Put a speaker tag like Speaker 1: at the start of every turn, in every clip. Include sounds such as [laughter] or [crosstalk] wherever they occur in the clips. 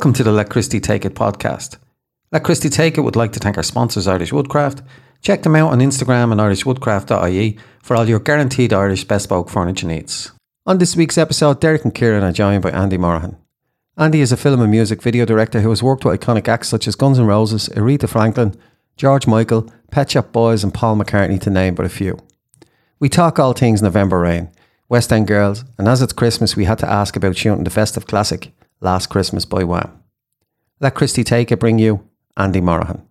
Speaker 1: Welcome to the Let Christy Take It podcast. Let Christy Take It would like to thank our sponsors, Irish Woodcraft. Check them out on Instagram and irishwoodcraft.ie for all your guaranteed Irish bespoke furniture needs. On this week's episode, Derek and Kieran are joined by Andy Morahan. Andy is a film and music video director who has worked with iconic acts such as Guns N' Roses, Aretha Franklin, George Michael, Pet Shop Boys, and Paul McCartney, to name but a few. We talk all things November Rain, West End Girls, and as it's Christmas, we had to ask about shooting the festive classic Last Christmas by Wham. Let Christy Take It bring you Andy Morahan.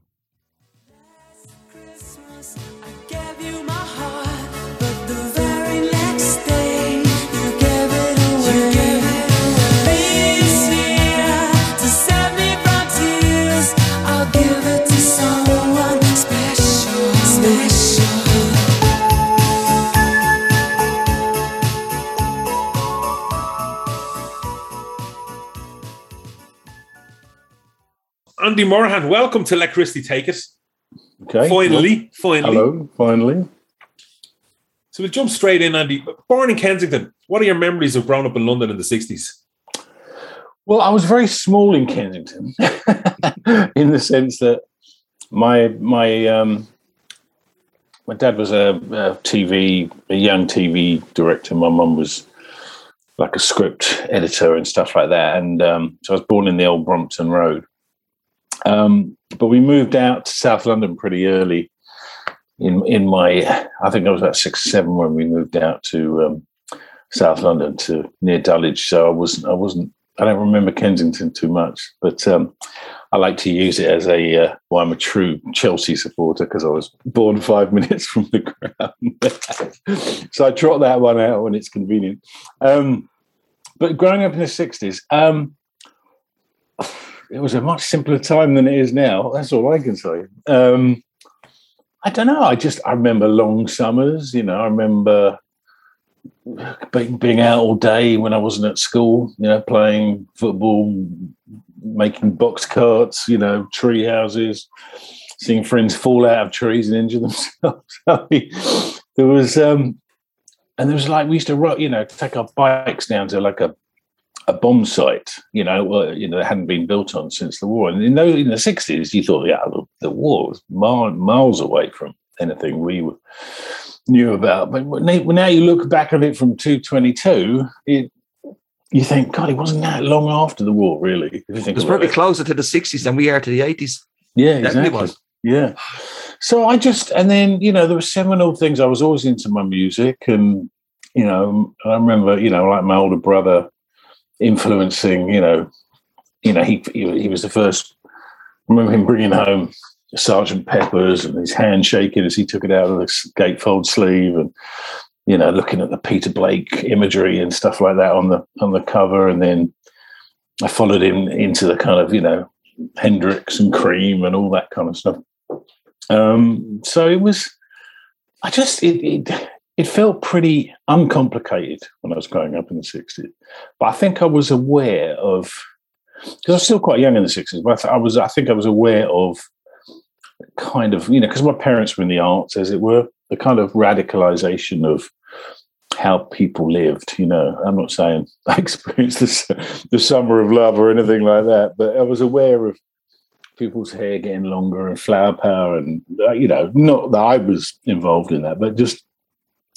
Speaker 2: Andy Morahan, welcome to Let Christy Take It.
Speaker 3: Okay.
Speaker 2: Finally, finally.
Speaker 3: Hello, finally.
Speaker 2: So we'll jump straight in, Andy. Born in Kensington, what are your memories of growing up in London in the 60s?
Speaker 3: Well, I was very small in Kensington, [laughs] in the sense that my my um, my dad was a, a TV, a young TV director. My mum was like a script editor and stuff like that. And um, so I was born in the old Brompton Road. Um, but we moved out to South London pretty early. In in my, I think I was about six, seven when we moved out to um, South London to near Dulwich. So I wasn't, I wasn't, I don't remember Kensington too much, but um, I like to use it as a, uh, well, I'm a true Chelsea supporter because I was born five [laughs] minutes from the ground. [laughs] so I trot that one out when it's convenient. Um, but growing up in the 60s, um, it was a much simpler time than it is now. That's all I can say. Um, I don't know. I just, I remember long summers, you know, I remember being, being out all day when I wasn't at school, you know, playing football, making box carts, you know, tree houses, seeing friends fall out of trees and injure [laughs] themselves. There was, um, and there was like we used to, you know, take our bikes down to like a a bomb site, you know, well, you know, that hadn't been built on since the war. And in, those, in the sixties, you thought, yeah, the, the war was mile, miles away from anything we were, knew about. But when now you look back at it from two twenty two, it you think, God, it wasn't that long after the war, really. If you think
Speaker 4: It was probably
Speaker 3: it.
Speaker 4: closer to the 60s than we are to the 80s.
Speaker 3: Yeah, exactly.
Speaker 4: was.
Speaker 3: Yeah. So I just, and then, you know, there were seminal things. I was always into my music. And, you know, I remember, you know, like my older brother influencing, you know, you know, he, he, he was the first, I remember him bringing home Sergeant Pepper's and his hand shaking as he took it out of the gatefold sleeve and, you know, looking at the Peter Blake imagery and stuff like that on the, on the cover. And then I followed him into the kind of, you know, Hendrix and Cream and all that kind of stuff. Um, so it was, I just, it, it, it felt pretty uncomplicated when I was growing up in the 60s. But I think I was aware of, because I was still quite young in the 60s, but I was, I think I was aware of kind of, you know, because my parents were in the arts, as it were, the kind of radicalization of how people lived. You know, I'm not saying [laughs] I experienced the, the summer of love or anything like that, but I was aware of people's hair getting longer and flower power, and uh, you know, not that I was involved in that, but just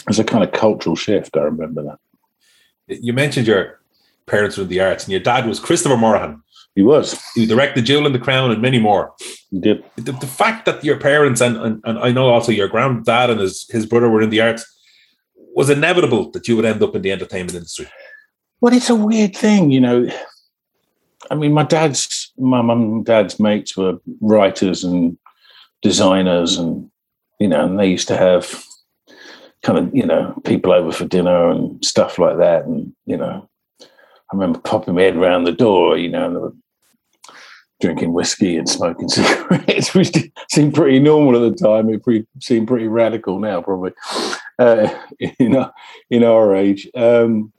Speaker 3: as a kind of cultural shift. I remember that
Speaker 2: You mentioned your parents were in the arts, and your dad was Christopher Morahan,
Speaker 3: he was,
Speaker 2: who directed Jewel in the Crown and many more.
Speaker 3: he did.
Speaker 2: The, the fact that your parents and, and, and I know also your granddad and his, his brother were in the arts was inevitable that you would end up in the entertainment industry.
Speaker 3: Well, it's a weird thing, you know. I mean, my dad's, my mum and dad's mates were writers and designers, and you know, and they used to have kind of, you know, people over for dinner and stuff like that. And you know, I remember popping my head around the door, you know, and they were drinking whiskey and smoking [laughs] cigarettes, which seemed pretty normal at the time. It seemed pretty radical now, probably uh, [laughs] in our, in our age. Um,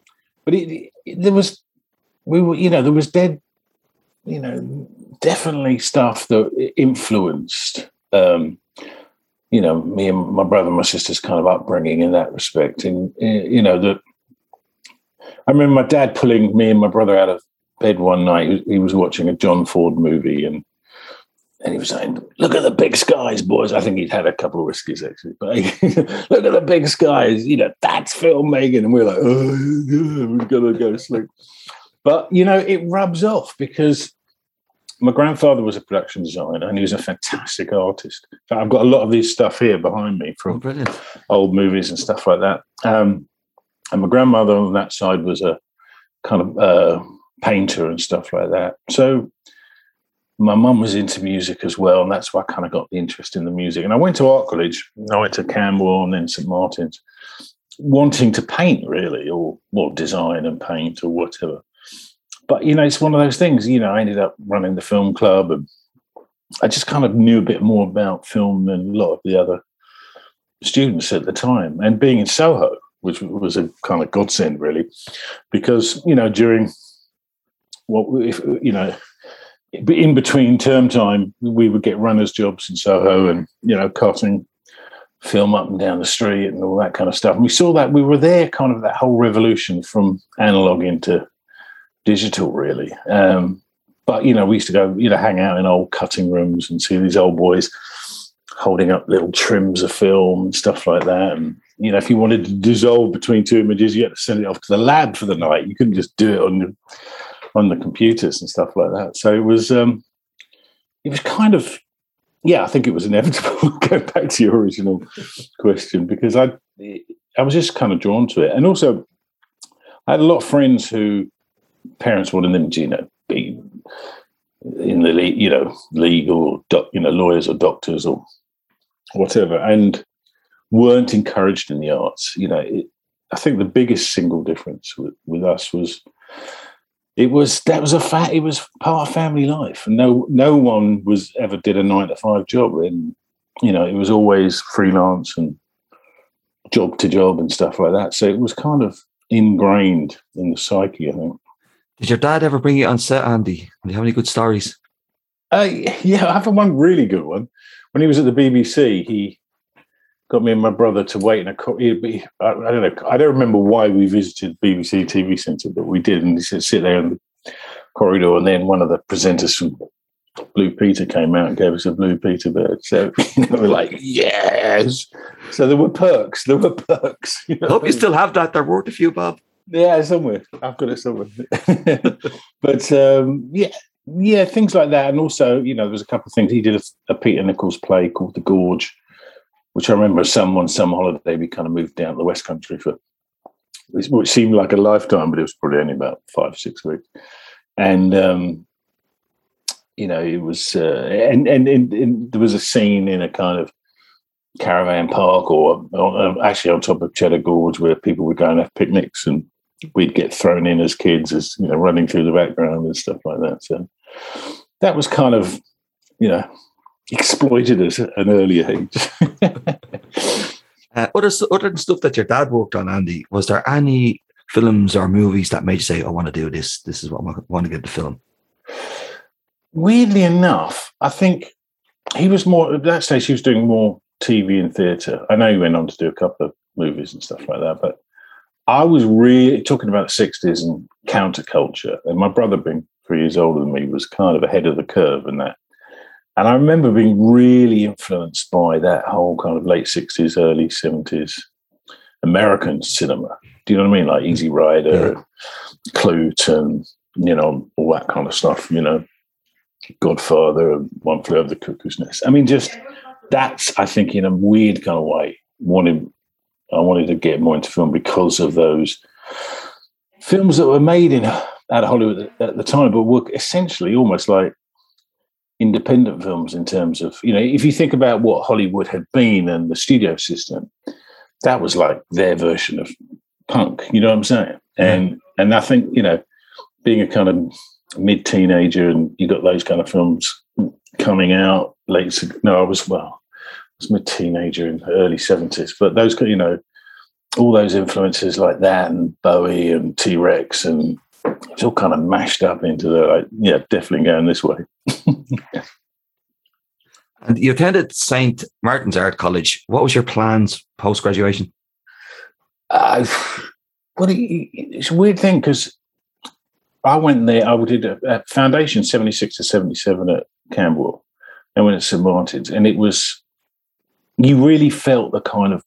Speaker 3: but it, it, there was we were you know there was dead you know definitely stuff that influenced um you know me and my brother and my sister's kind of upbringing in that respect and uh, you know that i remember my dad pulling me and my brother out of bed one night. He was, watching a John Ford movie, and and he was saying, "Look at the big skies, boys." I think he'd had a couple of whiskeys actually, but [laughs] look at the big skies. You know, that's filmmaking, and we're like, "Oh, we've got to go sleep." But you know, it rubs off because my grandfather was a production designer, and he was a fantastic artist. I've got a lot of this stuff here behind me
Speaker 4: Oh,
Speaker 3: from
Speaker 4: brilliant.
Speaker 3: old movies and stuff like that. Um, and my grandmother on that side was a kind of uh, painter and stuff like that. So my mum was into music as well, and that's why I kind of got the interest in the music. And I went to art college. I went to Camberwell and then St Martin's, wanting to paint really, or or design and paint or whatever. But you know, it's one of those things. You know, I ended up running the film club, and I just kind of knew a bit more about film than a lot of the other students at the time. And being in Soho, which was a kind of godsend, really, because you know during what if you know in between term time we would get runners jobs in Soho and you know cutting film up and down the street and all that kind of stuff. And we saw that we were there, kind of that whole revolution from analog into digital, really. Um, but you know, we used to go, you know, hang out in old cutting rooms and see these old boys holding up little trims of film and stuff like that. And you know, if you wanted to dissolve between two images, you had to send it off to the lab for the night. You couldn't just do it on the on the computers and stuff like that. So it was um it was kind of yeah, I think it was inevitable. [laughs] Go back to your original question because I I was just kind of drawn to it, and also I had a lot of friends who parents wanted them to you know be in the you know legal doc, you know lawyers or doctors or whatever, and weren't encouraged in the arts. You know, it, I think the biggest single difference with, with us was it was that was a fact. It was part of family life, and no no one was ever did a nine to five job, and you know it was always freelance and job to job and stuff like that. So it was kind of ingrained in the psyche. I think.
Speaker 4: Did your dad ever bring you on set, Andy? Do you have any good stories?
Speaker 3: Uh, yeah, I have one really good one. When he was at the BBC, he got me and my brother to wait in a. be- I, I don't know. I don't remember why we visited BBC TV Centre, but we did, and he said sit there in the corridor, and then one of the presenters from Blue Peter came out and gave us a Blue Peter bird. So [laughs] you know, we're like, yes. So there were perks. There were [laughs] perks. You know?
Speaker 4: I hope you still have that. They're worth a few, Bob.
Speaker 3: Yeah, somewhere. I've got it somewhere. [laughs] but um, yeah, yeah, things like that. And also, you know, there was a couple of things. He did a, a Peter Nichols play called The Gorge, which I remember some on some holiday we kind of moved down to the West Country for, which seemed like a lifetime, but it was probably only about five, six weeks. And um, you know, it was, uh, and, and and and there was a scene in a kind of caravan park, or uh, actually on top of Cheddar Gorge, where people would go and have picnics, and we'd get thrown in as kids, as you know, running through the background and stuff like that. So that was kind of, you know, exploited at an early age. [laughs]
Speaker 4: Uh, other, other than stuff that your dad worked on, Andy, was there any films or movies that made you say, I want to do this? This is what I want to get the film.
Speaker 3: Weirdly enough, I think he was more at that stage. He was doing more TV and theatre. I know he went on to do a couple of movies and stuff like that, but I was really talking about the sixties and counterculture. And my brother, being three years older than me, was kind of ahead of the curve in that. And I remember being really influenced by that whole kind of late sixties, early seventies American cinema. Do you know what I mean? Like Easy Rider, Klute, and you know all that kind of stuff. You know, Godfather, One Flew Over the Cuckoo's Nest. I mean, just that's I think in a weird kind of way wanted I wanted to get more into film because of those films that were made in out of Hollywood at the time, but were essentially almost like independent films in terms of you know if you think about what Hollywood had been and the studio system, that was like their version of punk. You know what I'm saying? And and I think you know being a kind of mid teenager and you got those kind of films coming out late. No, I was well, was mid teenager in the early seventies, but those you know all those influences like that and Bowie and T Rex and it's all kind of mashed up into the like, yeah, definitely going this way. [laughs]
Speaker 4: And you attended St. Martin's Art College. What was your plans post graduation?
Speaker 3: Uh, well, it's a weird thing because I went there. I did a, a foundation seventy six to seventy seven at Camberwell, and went at St Martin's, and it was you really felt the kind of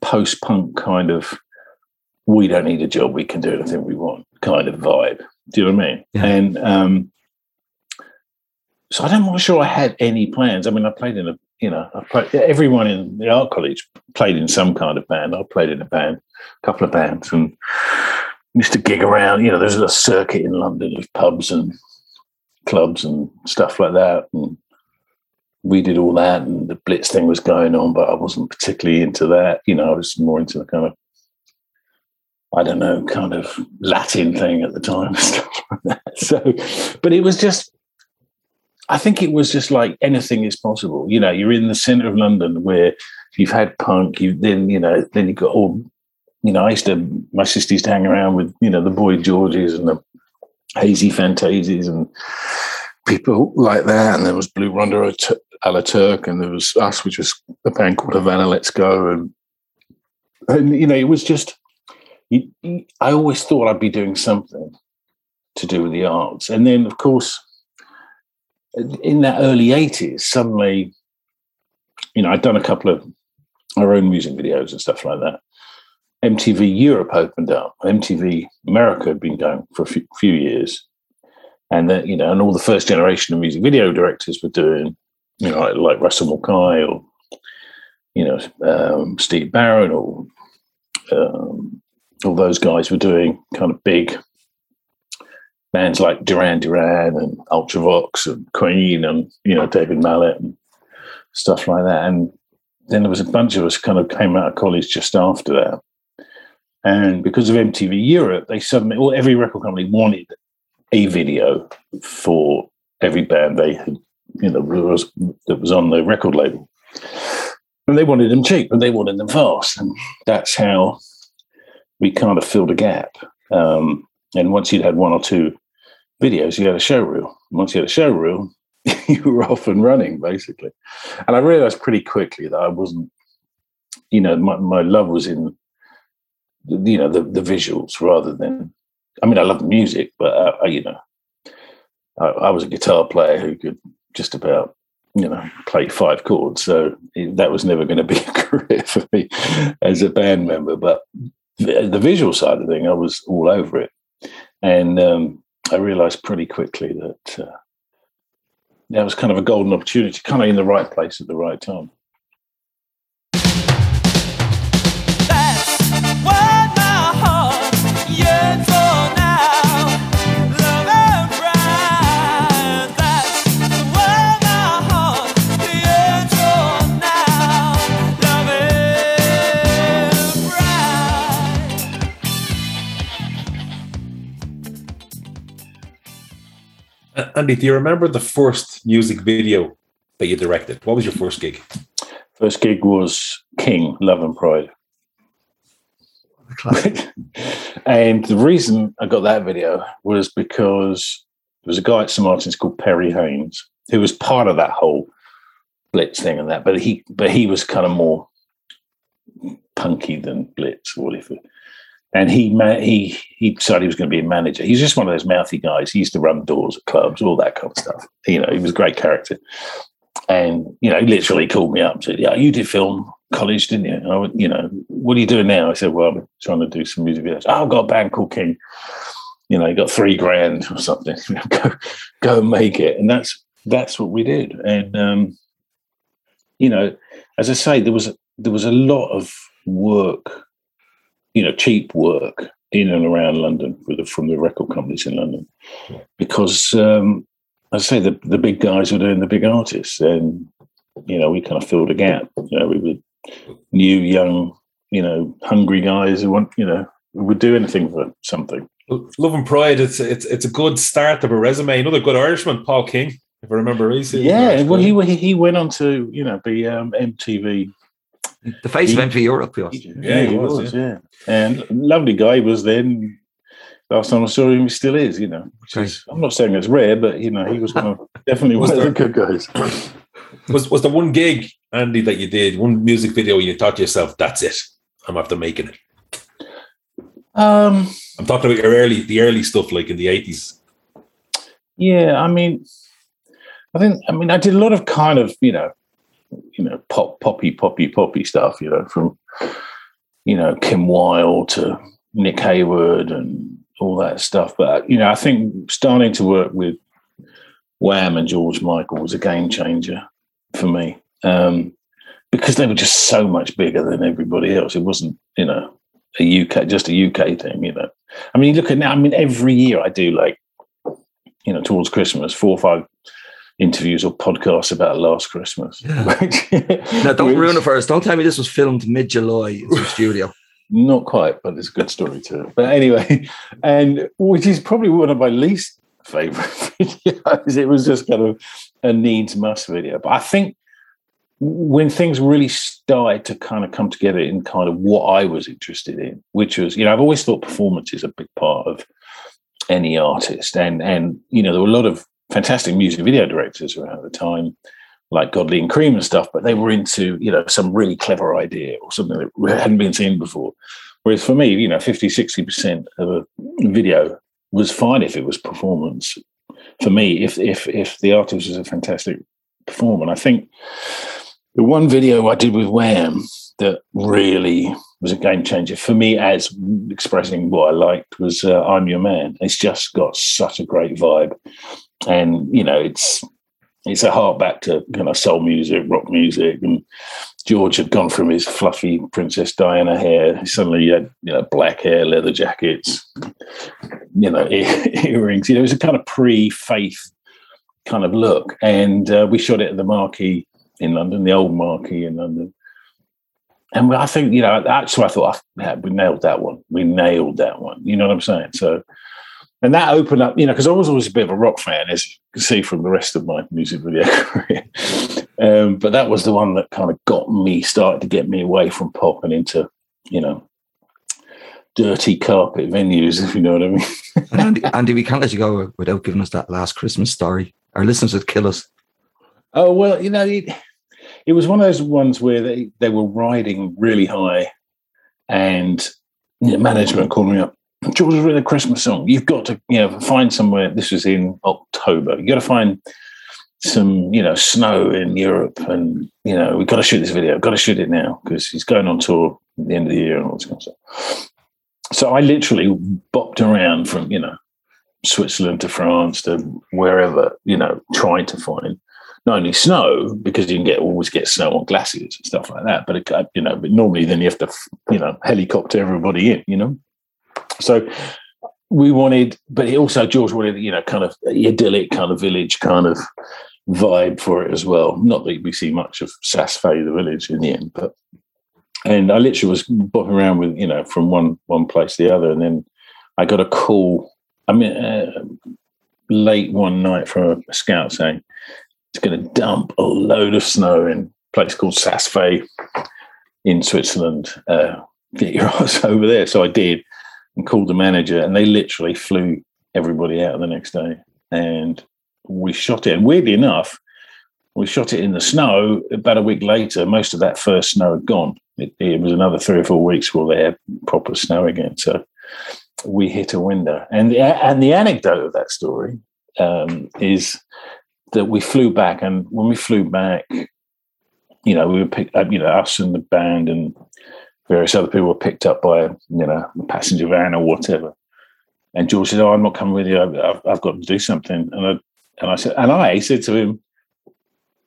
Speaker 3: post punk kind of we don't need a job, we can do anything we want kind of vibe. Do you know what I mean?
Speaker 4: Yeah.
Speaker 3: And um, so I'm not sure I had any plans. I mean, I played in a, you know, I played, everyone in the art college played in some kind of band. I played in a band, a couple of bands, and used to gig around. You know, there's a circuit in London of pubs and clubs and stuff like that. And we did all that, and the Blitz thing was going on, but I wasn't particularly into that. You know, I was more into the kind of I don't know, kind of Latin thing at the time [laughs] like that. So, but it was just, I think it was just like anything is possible. You know, you're in the center of London where you've had punk, you then, you know, then you got all, you know, I used to, my sister used to hang around with, you know, the Boy Georges and the Haysi Fantayzee and people like that. And there was Blue Rondo a la Turk and there was us, which was a band called Havana Let's Go. And, and you know, it was just, I always thought I'd be doing something to do with the arts. And then, of course, in that early 80s, suddenly, you know, I'd done a couple of our own music videos and stuff like that. MTV Europe opened up. MTV America had been going for a few, few years. And that, you know, and all the first generation of music video directors were doing, you know, like, like Russell Mulcahy or, you know, um, Steve Barron or um, all those guys were doing kind of big bands like Duran Duran and Ultravox and Queen and you know David Mallet and stuff like that. And then there was a bunch of us kind of came out of college just after that. And because of MTV Europe, they suddenly, well, every record company wanted a video for every band they had, you know, was, that was on the record label. And they wanted them cheap and they wanted them fast. And that's how we kind of filled a gap. Um, and once you'd had one or two videos, you had a show reel. Once you had a show reel, [laughs] you were off and running, basically. And I realized pretty quickly that I wasn't, you know, my, my love was in, you know, the, the visuals rather than, I mean, I love the music, but, uh, I, you know, I, I was a guitar player who could just about, you know, play five chords. So that was never going to be [laughs] a career for me as a band member. But the, the visual side of the thing, I was all over it. And um, I realized pretty quickly that uh, that was kind of a golden opportunity, kind of in the right place at the right time.
Speaker 5: That's what my heart yearns for
Speaker 2: Uh, Andy, do you remember the first music video that you directed? What was your first gig?
Speaker 3: First gig was King, Love and Pride. [laughs] and the reason I got that video was because there was a guy at St Martin's called Perry Haines who was part of that whole Blitz thing and that, but he but he was kind of more punky than Blitz or whatever. And he he he decided he was going to be a manager. He's just one of those mouthy guys. He used to run doors at clubs, all that kind of stuff. You know, he was a great character. And you know, he literally called me up and said, "Yeah, you did film college, didn't you?" And I went, "You know, what are you doing now?" I said, "Well, I'm trying to do some music videos." Oh, I've got a band called King. You know, got three grand or something. [laughs] go, go make it, and that's that's what we did. And um, you know, as I say, there was there was a lot of work, you know, cheap work in and around London with the, from the record companies in London, because um, I say, the the big guys were doing the big artists, and you know, we kind of filled a gap. You know, we were new, young, you know, hungry guys who want, you know, would do anything for something.
Speaker 2: Love and Pride. It's it's it's a good start of a resume. Another good Irishman, Paul King, if I remember right.
Speaker 3: Yeah, well, he he he went on to you know be um, MTV.
Speaker 4: The face
Speaker 3: He-
Speaker 4: of MTV Europe, he was.
Speaker 2: Yeah, he was,
Speaker 3: yeah. And lovely guy he was then. Last time I saw him, he still is. You know, which is I'm not saying it's rare, but you know, he was one of, [laughs] definitely
Speaker 2: Was
Speaker 3: one of the good guys.
Speaker 2: Was was the one gig, Andy, that you did, one music video you thought to yourself, that's it. I'm after making it.
Speaker 3: Um,
Speaker 2: I'm talking about your early, the early stuff like in the 80s.
Speaker 3: Yeah, I mean, I think I mean I did a lot of kind of you know, you know, pop, poppy, poppy, poppy stuff. You know, from you know Kim Wilde to Nick Hayward and all that stuff. But you know, I think starting to work with Wham and George Michael was a game changer for me um, because they were just so much bigger than everybody else. It wasn't you know a UK just a UK thing. You know, I mean, you look at now. I mean, every year I do like you know towards Christmas four or five interviews or podcasts about last Christmas. [laughs]
Speaker 4: Now, don't ruin it for us. Don't tell me this was filmed mid July in some studio. [laughs]
Speaker 3: Not quite, but it's a good story to it. But anyway, [laughs] and which is probably one of my least favorite videos. It was just kind of a needs must video. But I think when things really started to kind of come together in kind of what I was interested in, which was, you know, I've always thought performance is a big part of any artist. And and you know, there were a lot of fantastic music video directors around at the time, like Godley and Creme and stuff, but they were into, you know, some really clever idea or something that hadn't been seen before. Whereas for me, you know, 50, 60% of a video was fine if it was performance. For me, if if if the artist was a fantastic performer. And I think the one video I did with Wham that really was a game changer for me as expressing what I liked was uh, I'm Your Man. It's just got such a great vibe. And, you know, it's it's a heart back to you know soul music, rock music, and George had gone from his fluffy Princess Diana hair. Suddenly, he had you know black hair, leather jackets, you know ear- [laughs] earrings. You know, it was a kind of pre-faith kind of look, and uh, we shot it at the Marquee in London, the old Marquee in London. And I think you know that's why I thought "Ah, yeah, we nailed that one. We nailed that one. You know what I'm saying? So and that opened up, you know, because I was always a bit of a rock fan, as you can see from the rest of my music video [laughs] career. um, but that was the one that kind of got me, started to get me away from pop and into, you know, dirty carpet venues, [laughs] if you know what I mean.
Speaker 4: And Andy, Andy, we can't let you go without giving us that last Christmas story. Our listeners would kill us.
Speaker 3: Oh well, you know, it, it was one of those ones where they, they were riding really high, and you know, management called me up. George has written a Christmas song. You've got to, you know, find somewhere. This was in October. You got to find some, you know, snow in Europe, and you know, we've got to shoot this video. Got to shoot it now because he's going on tour at the end of the year and all this kind of stuff. So I literally bopped around from, you know, Switzerland to France to wherever, you know, trying to find not only snow because you can get always get snow on glaciers and stuff like that, but it, you know, but normally then you have to, you know, helicopter everybody in, you know. So we wanted, but he also George wanted, you know, kind of idyllic kind of village kind of vibe for it as well. Not that we see much of Saas-Fee, the village, in the end, but and I literally was bopping around with, you know, from one one place to the other, and then I got a call. I mean, uh, late one night from a scout saying it's going to dump a load of snow in a place called Saas-Fee in Switzerland. Uh, get your [laughs] ass over there. So I did and called the manager, and they literally flew everybody out the next day. And we shot it. And weirdly enough, we shot it in the snow. About a week later, most of that first snow had gone. It, it was another three or four weeks before they had proper snow again. So we hit a window. And the, and the anecdote of that story um, is that we flew back, and when we flew back, you know, we were picked up, you know, us and the band and various other people were picked up by, you know, a passenger van or whatever. And George said, "Oh, I'm not coming with you. I've, I've- got to do something." And I and I said, and I said to him,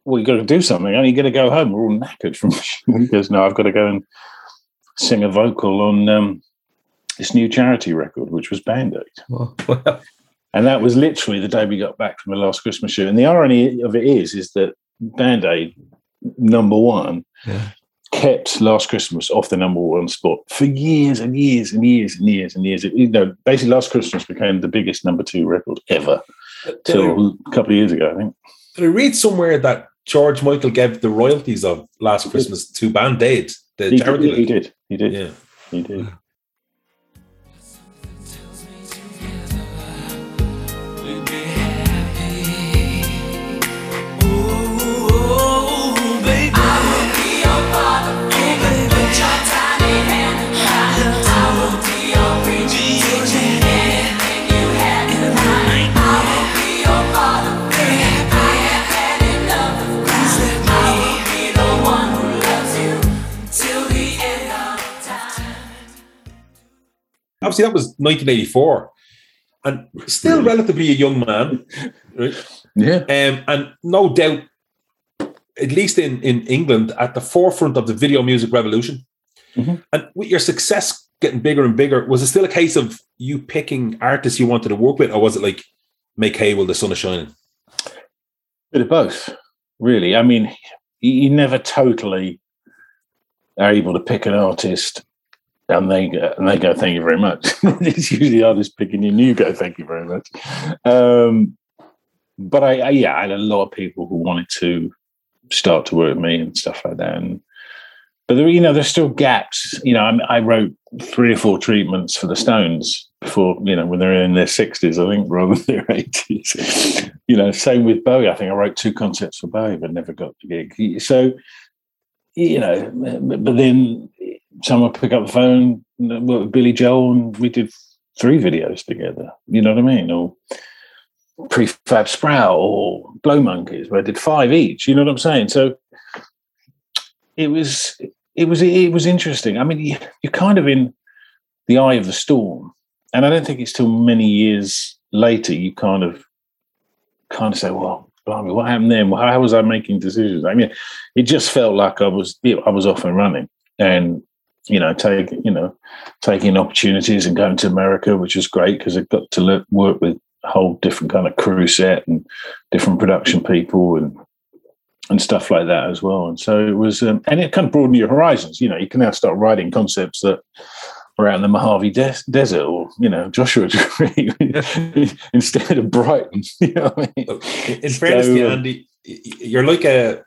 Speaker 3: "Well, you got to do something. Are you going to go home? We're all knackered from." [laughs] he goes, "No, I've got to go and sing a vocal on um, this new charity record, which was Band Aid." [laughs]
Speaker 2: Well,
Speaker 3: And that was literally the day we got back from the last Christmas show. And the irony of it is, is that Band Aid number one
Speaker 4: Yeah.
Speaker 3: Kept Last Christmas off the number one spot for years and years and years and years and years. It, you know, basically, Last Christmas became the biggest number two record ever till a couple of years ago, I think.
Speaker 2: did I read somewhere that George Michael gave the royalties of Last Christmas to Band Aid, the
Speaker 3: He,
Speaker 2: charity?
Speaker 3: did, he did. He did.
Speaker 2: Yeah.
Speaker 3: He did.
Speaker 2: Obviously that was 1984, and still relatively a young man, right?
Speaker 3: Yeah.
Speaker 2: Um, and no doubt, at least in, in England, at the forefront of the video music revolution.
Speaker 3: Mhm.
Speaker 2: And with your success getting bigger and bigger, was it still a case of you picking artists you wanted to work with, or was it like make hay while the sun is shining?
Speaker 3: Bit of both, really. I mean, you never totally are able to pick an artist and they go, and they go, "Thank you very much." [laughs] it's usually the artist picking you, and you go, "Thank you very much." Um, but I, I, yeah, I had a lot of people who wanted to start to work with me and stuff like that. And but there, you know, there's still gaps. You know, I, I wrote three or four treatments for the Stones before, you know, when they're in their sixties, I think, rather than their eighties. [laughs] you know, same with Bowie. I think I wrote two concepts for Bowie, but never got the gig. So, you know, but then someone pick up the phone, with Billy Joel, and we did three videos together. You know what I mean? Or Prefab Sprout or Blow Monkeys, where I did five each. You know what I'm saying? So it was it was it was interesting. I mean, you- you're kind of in the eye of the storm, and I don't think it's till many years later you kind of kind of say, "Well, blimey, what happened then? How was I making decisions?" I mean, it just felt like I was I was off and running, and you know, take you know, taking opportunities and going to America, which was great because I got to le- work with a whole different kind of crew set and different production people and and stuff like that as well. And so it was, um, and it kind of broadened your horizons. You know, you can now start writing concepts that are out in the Mojave Des- Desert or you know Joshua [laughs] Tree instead of Brighton. [laughs] You know what I mean?
Speaker 2: In, fairness
Speaker 3: So, um,
Speaker 2: Andy, you're like a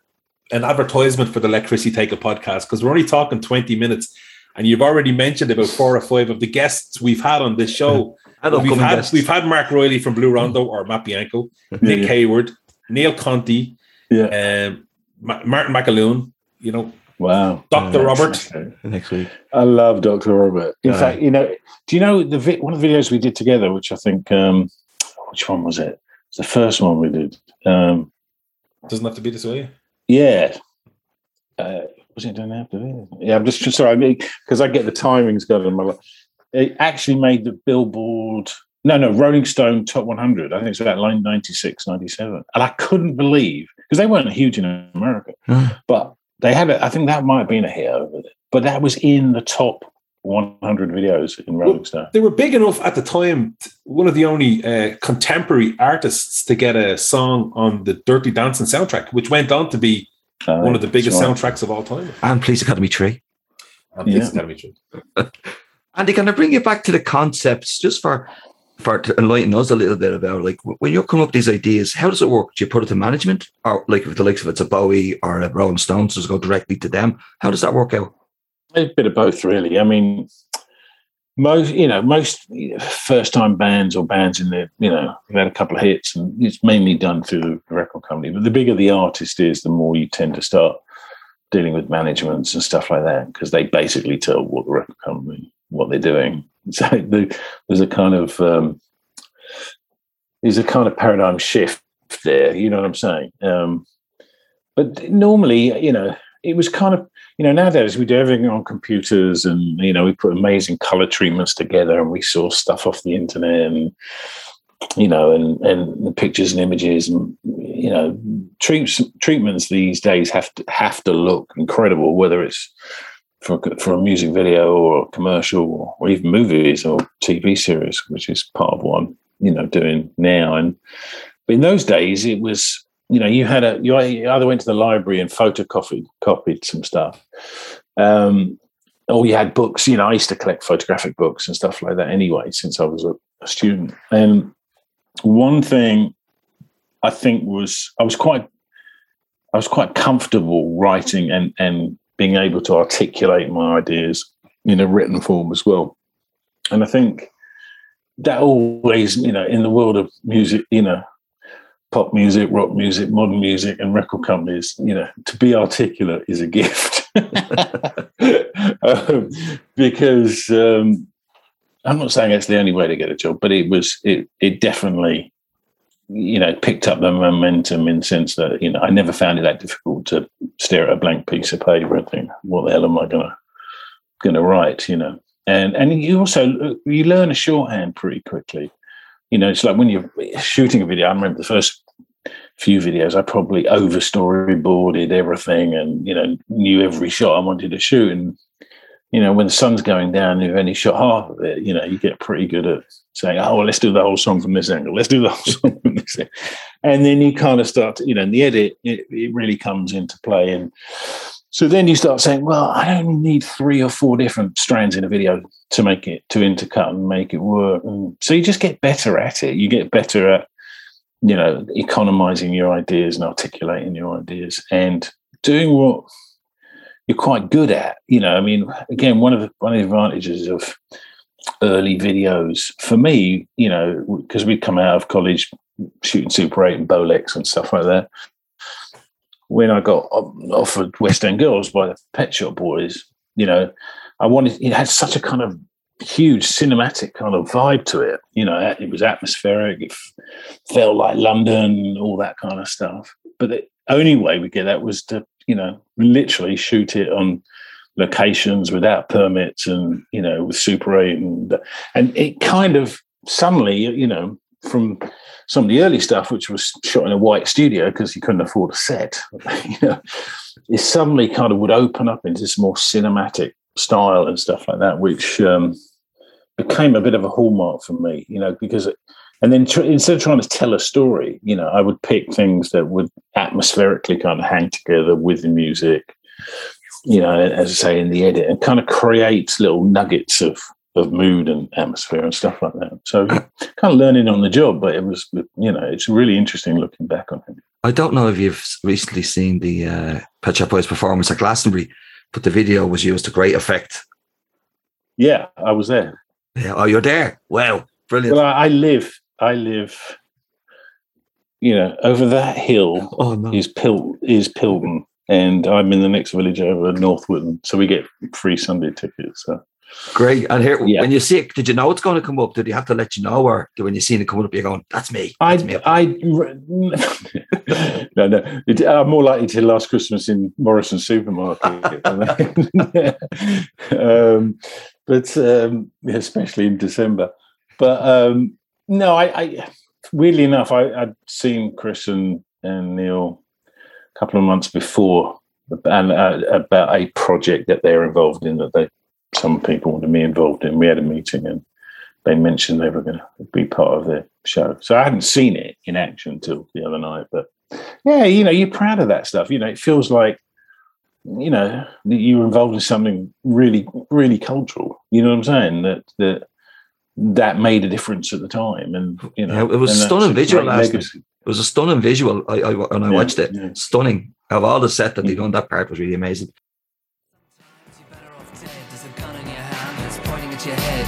Speaker 2: an advertisement for the Let Christy Take It podcast because we're only talking 20 minutes and you've already mentioned about four or five of the guests we've had on this show. [laughs]
Speaker 4: And
Speaker 2: we've
Speaker 4: upcoming
Speaker 2: had
Speaker 4: guests.
Speaker 2: we've had Mark Reilly from Blue Rondo or Matt Bianco, Nick
Speaker 3: Yeah.
Speaker 2: Hayward, Neil Conti,
Speaker 3: Yeah.
Speaker 2: um, Ma- Martin McAloon, you know,
Speaker 3: Wow.
Speaker 2: Dr.
Speaker 4: Yeah.
Speaker 2: Robert.
Speaker 4: next week.
Speaker 3: I love Dr. Robert. In
Speaker 4: Yeah.
Speaker 3: fact, you know, do you know the vi- one of the videos we did together, which I think, um, which one was it? It was the first one we did. Um,
Speaker 2: Doesn't have to be this way.
Speaker 3: yeah. Uh, was it done after this? Yeah, I'm just sorry. I mean, because I get the timings going in my life. It actually made the Billboard. No, no, Rolling Stone Top 100. I think it's about line 96, 97. And I couldn't believe because they weren't huge in America, [sighs] but they had. it. I think that might have been a hit over there. But that was in the top 100 videos in Rolling Stone.
Speaker 2: They were big enough at the time, one of the only uh, contemporary artists to get a song on the Dirty Dancing soundtrack, which went on to be
Speaker 3: Uh,
Speaker 2: one of the biggest
Speaker 3: that's
Speaker 2: soundtracks of all time.
Speaker 4: And Police Academy 3.
Speaker 2: And
Speaker 3: Yeah.
Speaker 2: Police Academy too. [laughs]
Speaker 4: Andy, can I bring you back to the concepts just for for to enlighten us a little bit about like when you're coming up with these ideas, how does it work? Do you put it to management, or like if the likes of it's a Bowie or a Rolling Stones, does it go directly to them? How does that work out?
Speaker 3: A bit of both, really. I mean, most you know, most first-time bands or bands in the you know, have had a couple of hits, and it's mainly done through the record company. But the bigger the artist is, the more you tend to start dealing with managements and stuff like that because they basically tell what the record company what they're doing. [laughs] So there's a kind of um, there's a kind of paradigm shift there. You know what I'm saying? Um, but normally, you know, it was kind of you know, nowadays we do everything on computers and, you know, we put amazing color treatments together and we source stuff off the internet and, you know, and, and the pictures and images and, you know, treats, treatments these days have to have to look incredible, whether it's for, for a music video or a commercial or, or even movies or TV series, which is part of what I'm, you know, doing now. And in those days, it was you know, you had a you either went to the library and photocopied copied some stuff, um, or you had books. You know, I used to collect photographic books and stuff like that anyway, since I was a, a student. And one thing I think was I was quite I was quite comfortable writing and and being able to articulate my ideas in a written form as well. And I think that always, you know, in the world of music, you know, pop music, rock music, modern music, and record companies, you know, to be articulate is a gift. [laughs] um, because um, I'm not saying it's the only way to get a job, but it was it it definitely you know picked up the momentum in the sense that you know I never found it that difficult to stare at a blank piece of paper and think, what the hell am I gonna gonna write? You know. and and you also you learn a shorthand pretty quickly. You know, it's like when you're shooting a video. I remember the first few videos, I probably over storyboarded everything, and you know, knew every shot I wanted to shoot. And you know, when the sun's going down, you've only shot half of it. You know, you get pretty good at saying, "Oh, well, let's do the whole song from this angle. Let's do the whole [laughs] song from this." Angle. And then you kind of start, to, you know, in the edit, it, it really comes into play. And so then you start saying, "Well, I only need three or four different strands in a video to make it to intercut and make it work." And so you just get better at it. You get better at, you know, economizing your ideas and articulating your ideas and doing what you're quite good at. You know, I mean, again, one of the one of the advantages of early videos for me, you know, because we'd come out of college shooting Super 8 and Bolex and stuff like that. When I got offered West End Girls by the Pet Shop Boys, you know, I wanted it had such a kind of huge cinematic kind of vibe to it. You know, it was atmospheric. It felt like London, all that kind of stuff. But the only way we get that was to, you know, literally shoot it on locations without permits and you know with Super 8 and and it kind of suddenly you know from some of the early stuff which was shot in a white studio because you couldn't afford a set [laughs] you know it suddenly kind of would open up into this more cinematic style and stuff like that which um became a bit of a hallmark for me you know because it, and then tr- instead of trying to tell a story you know i would pick things that would atmospherically kind of hang together with the music you know, as I say in the edit, and kind of create little nuggets of of mood and atmosphere and stuff like that. So [coughs] kind of learning on the job, but it was, you know, it's really interesting looking back on it.
Speaker 4: I don't know if you've recently seen the uh, Pet Shop Boys performance at Glastonbury, but the video was used to great effect.
Speaker 3: Yeah, I was there.
Speaker 4: Yeah, oh, you're there. Wow, brilliant.
Speaker 3: Well, I, live, I live, you know, over that hill
Speaker 4: oh no,
Speaker 3: is Pil is Pilton, and I'm in the next village over North Wootton, so we get free Sunday tickets. So
Speaker 4: great. And here,
Speaker 3: Yeah.
Speaker 4: when you see it, did you know it's going to come up? Did he have to let you know, or when you seen it coming up, you're going, "That's me."
Speaker 3: I,
Speaker 4: me [laughs]
Speaker 3: I, no, no. It, I'm more likely to last Christmas in Morrison supermarket, [laughs] um, but um, especially in December. But um, no, I, I weirdly enough, I, I'd seen Chris and, and Neil a couple of months before, and uh, about a project that they're involved in that they some people wanted me involved in. We had a meeting and they mentioned they were going to be part of the show. So I hadn't seen it in action until the other night. But yeah, you know, you're proud of that stuff. You know, it feels like, you know, that you were involved in something really, really cultural. You know what I'm saying? That that that made a difference at the time, and you know,
Speaker 4: Yeah, it was stunning visual last
Speaker 3: legacy.
Speaker 4: It was a stunning visual. I, I when I
Speaker 3: Yeah,
Speaker 4: watched it,
Speaker 3: yeah.
Speaker 4: stunning. Of all the set that they mm. done, that part was really amazing.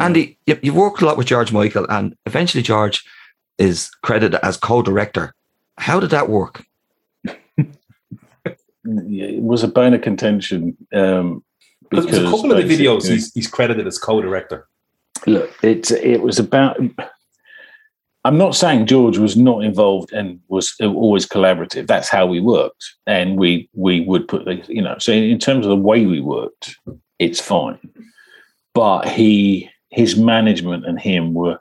Speaker 4: Andy, you, you've worked a lot with George Michael, and eventually George is credited as co-director. How did that work? [laughs]
Speaker 3: it was a bone of contention. Um,
Speaker 2: Because
Speaker 3: because
Speaker 2: there's a couple of the videos he's, he's credited as co-director.
Speaker 3: look, it it was about. I'm not saying George was not involved and was always collaborative. That's how we worked, and we we would put the you know. So in terms of the way we worked, it's fine, but he his management and him were,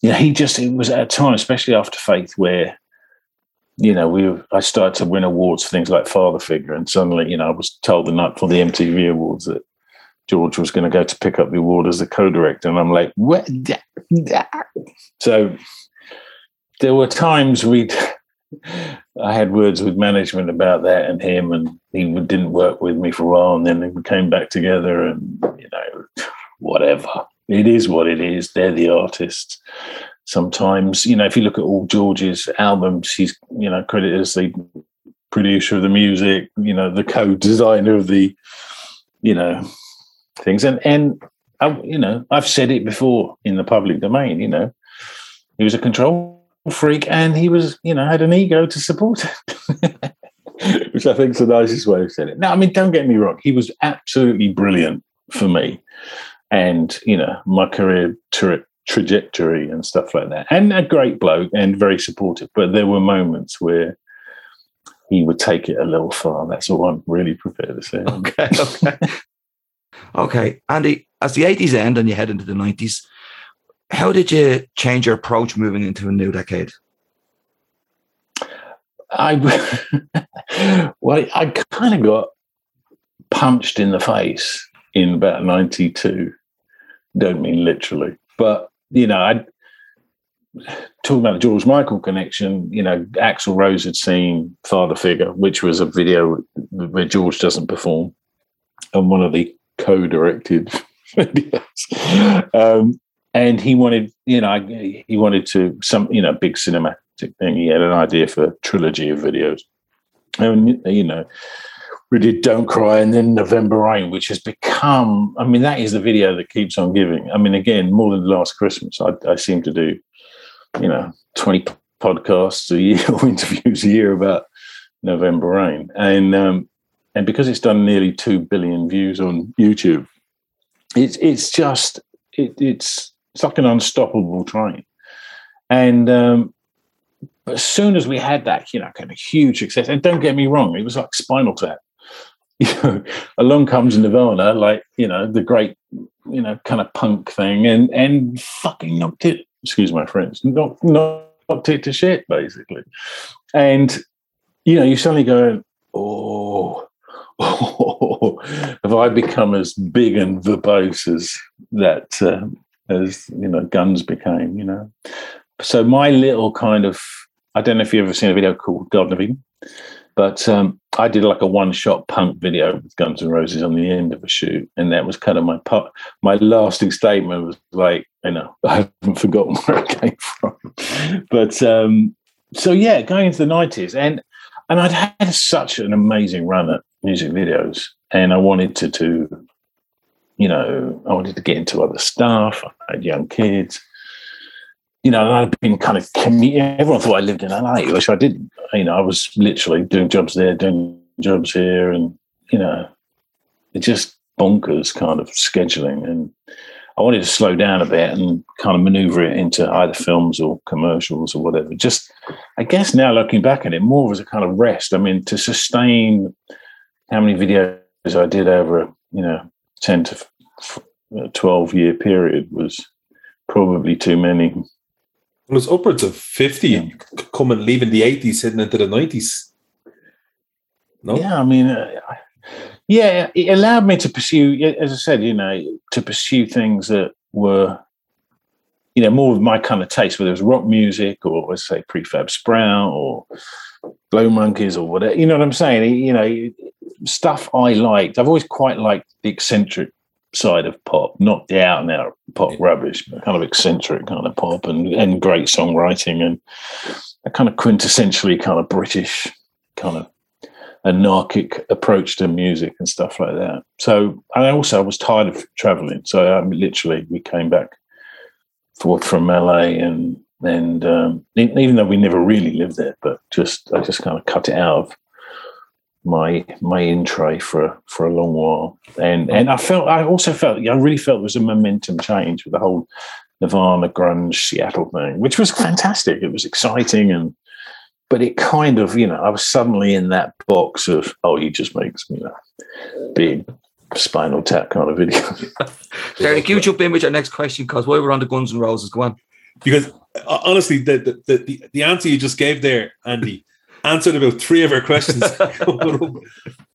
Speaker 3: you know, he just it was at a time, especially after Faith, where you know, we I started to win awards for things like Father Figure, and suddenly, you know, I was told the night for the MTV Awards that George was going to go to pick up the award as the co-director, and I'm like, what? So there were times we, [laughs] I had words with management about that and him, and he didn't work with me for a while, and then we came back together, and you know, whatever. It is what it is. They're the artists sometimes you know if you look at all george's albums he's you know credited as the producer of the music you know the co-designer of the you know things. And and I, you know, I've said it before in the public domain. You know, he was a control freak, and he was, you know, had an ego to support it. [laughs] Which I think is the nicest way of saying it. Now, I mean, don't get me wrong; he was absolutely brilliant for me, and you know, my career tra- trajectory and stuff like that. And a great bloke and very supportive. But there were moments where he would take it a little far. That's all I'm really prepared to say. [laughs]
Speaker 4: Okay, okay. okay. Andy, as the 80s end and you head into the 90s, how did you change your approach moving into a new decade?
Speaker 3: I [laughs] well, I kind of got punched in the face in about '92. Don't mean literally, but you know, I talking about the George Michael connection. You know, Axl Rose had seen Father Figure, which was a video where George doesn't perform, and one of the co-directed [laughs] videos. Um, and he wanted, you know, he wanted to some, you know, big cinematic thing. He had an idea for a trilogy of videos, and you know, we did "Don't Cry" and then "November Rain," which has become. I mean, that is the video that keeps on giving. I mean, again, more than last Christmas, I, I seem to do, you know, twenty podcasts a year [laughs] or interviews a year about November Rain, and um, and because it's done nearly two billion views on YouTube, it's it's just it, it's it's like an unstoppable train. And um, as soon as we had that, you know, kind of huge success, and don't get me wrong, it was like Spinal Tap. [laughs] You know, along comes Nirvana, like you know, the great, you know, kind of punk thing, and and fucking knocked it. Excuse my French, knocked knocked it to shit, basically. And you know, you suddenly go, oh, oh, [laughs] have I become as big and verbose as that um, as you know guns became you know so my little kind of i don't know if you've ever seen a video called garden of eden but um, i did like a one shot punk video with guns and roses on the end of a shoot and that was kind of my my lasting statement was like you know [laughs] i haven't forgotten where it came from but um so yeah going into the 90s and and i'd had such an amazing run at music videos and i wanted to do you know, I wanted to get into other stuff. I had young kids. You know, and I'd been kind of commuting. Everyone thought I lived in LA, which I didn't. You know, I was literally doing jobs there, doing jobs here, and you know, it's just bonkers kind of scheduling. And I wanted to slow down a bit and kind of maneuver it into either films or commercials or whatever. Just, I guess now looking back at it, more as a kind of rest. I mean, to sustain how many videos I did over, you know, 10 to 12 year period was probably too many.
Speaker 2: It was upwards of 50 coming, leaving the 80s, heading into the 90s. No?
Speaker 3: Yeah, I mean, uh, yeah, it allowed me to pursue, as I said, you know, to pursue things that were, you know, more of my kind of taste, whether it was rock music or, let's say, Prefab Sprout or Blow Monkeys or whatever. You know what I'm saying? You know, stuff I liked. I've always quite liked the eccentric side of pop, not the out and out pop rubbish, but kind of eccentric kind of pop and, and great songwriting and a kind of quintessentially kind of British kind of anarchic approach to music and stuff like that. So I also I was tired of traveling. So I literally we came back forth from LA and and um, even though we never really lived there, but just I just kind of cut it out of my my in tray for for a long while, and and I felt I also felt I really felt there was a momentum change with the whole Nirvana grunge Seattle thing, which was fantastic. It was exciting and. But it kind of, you know, I was suddenly in that box of, oh, he just makes, you know, big spinal tap kind of video. [laughs]
Speaker 4: Derek, you jump in with your next question because while we're on the Guns and Roses, go on.
Speaker 2: Because uh, honestly, the, the, the, the, the answer you just gave there, Andy, answered about three of our questions. [laughs] [laughs]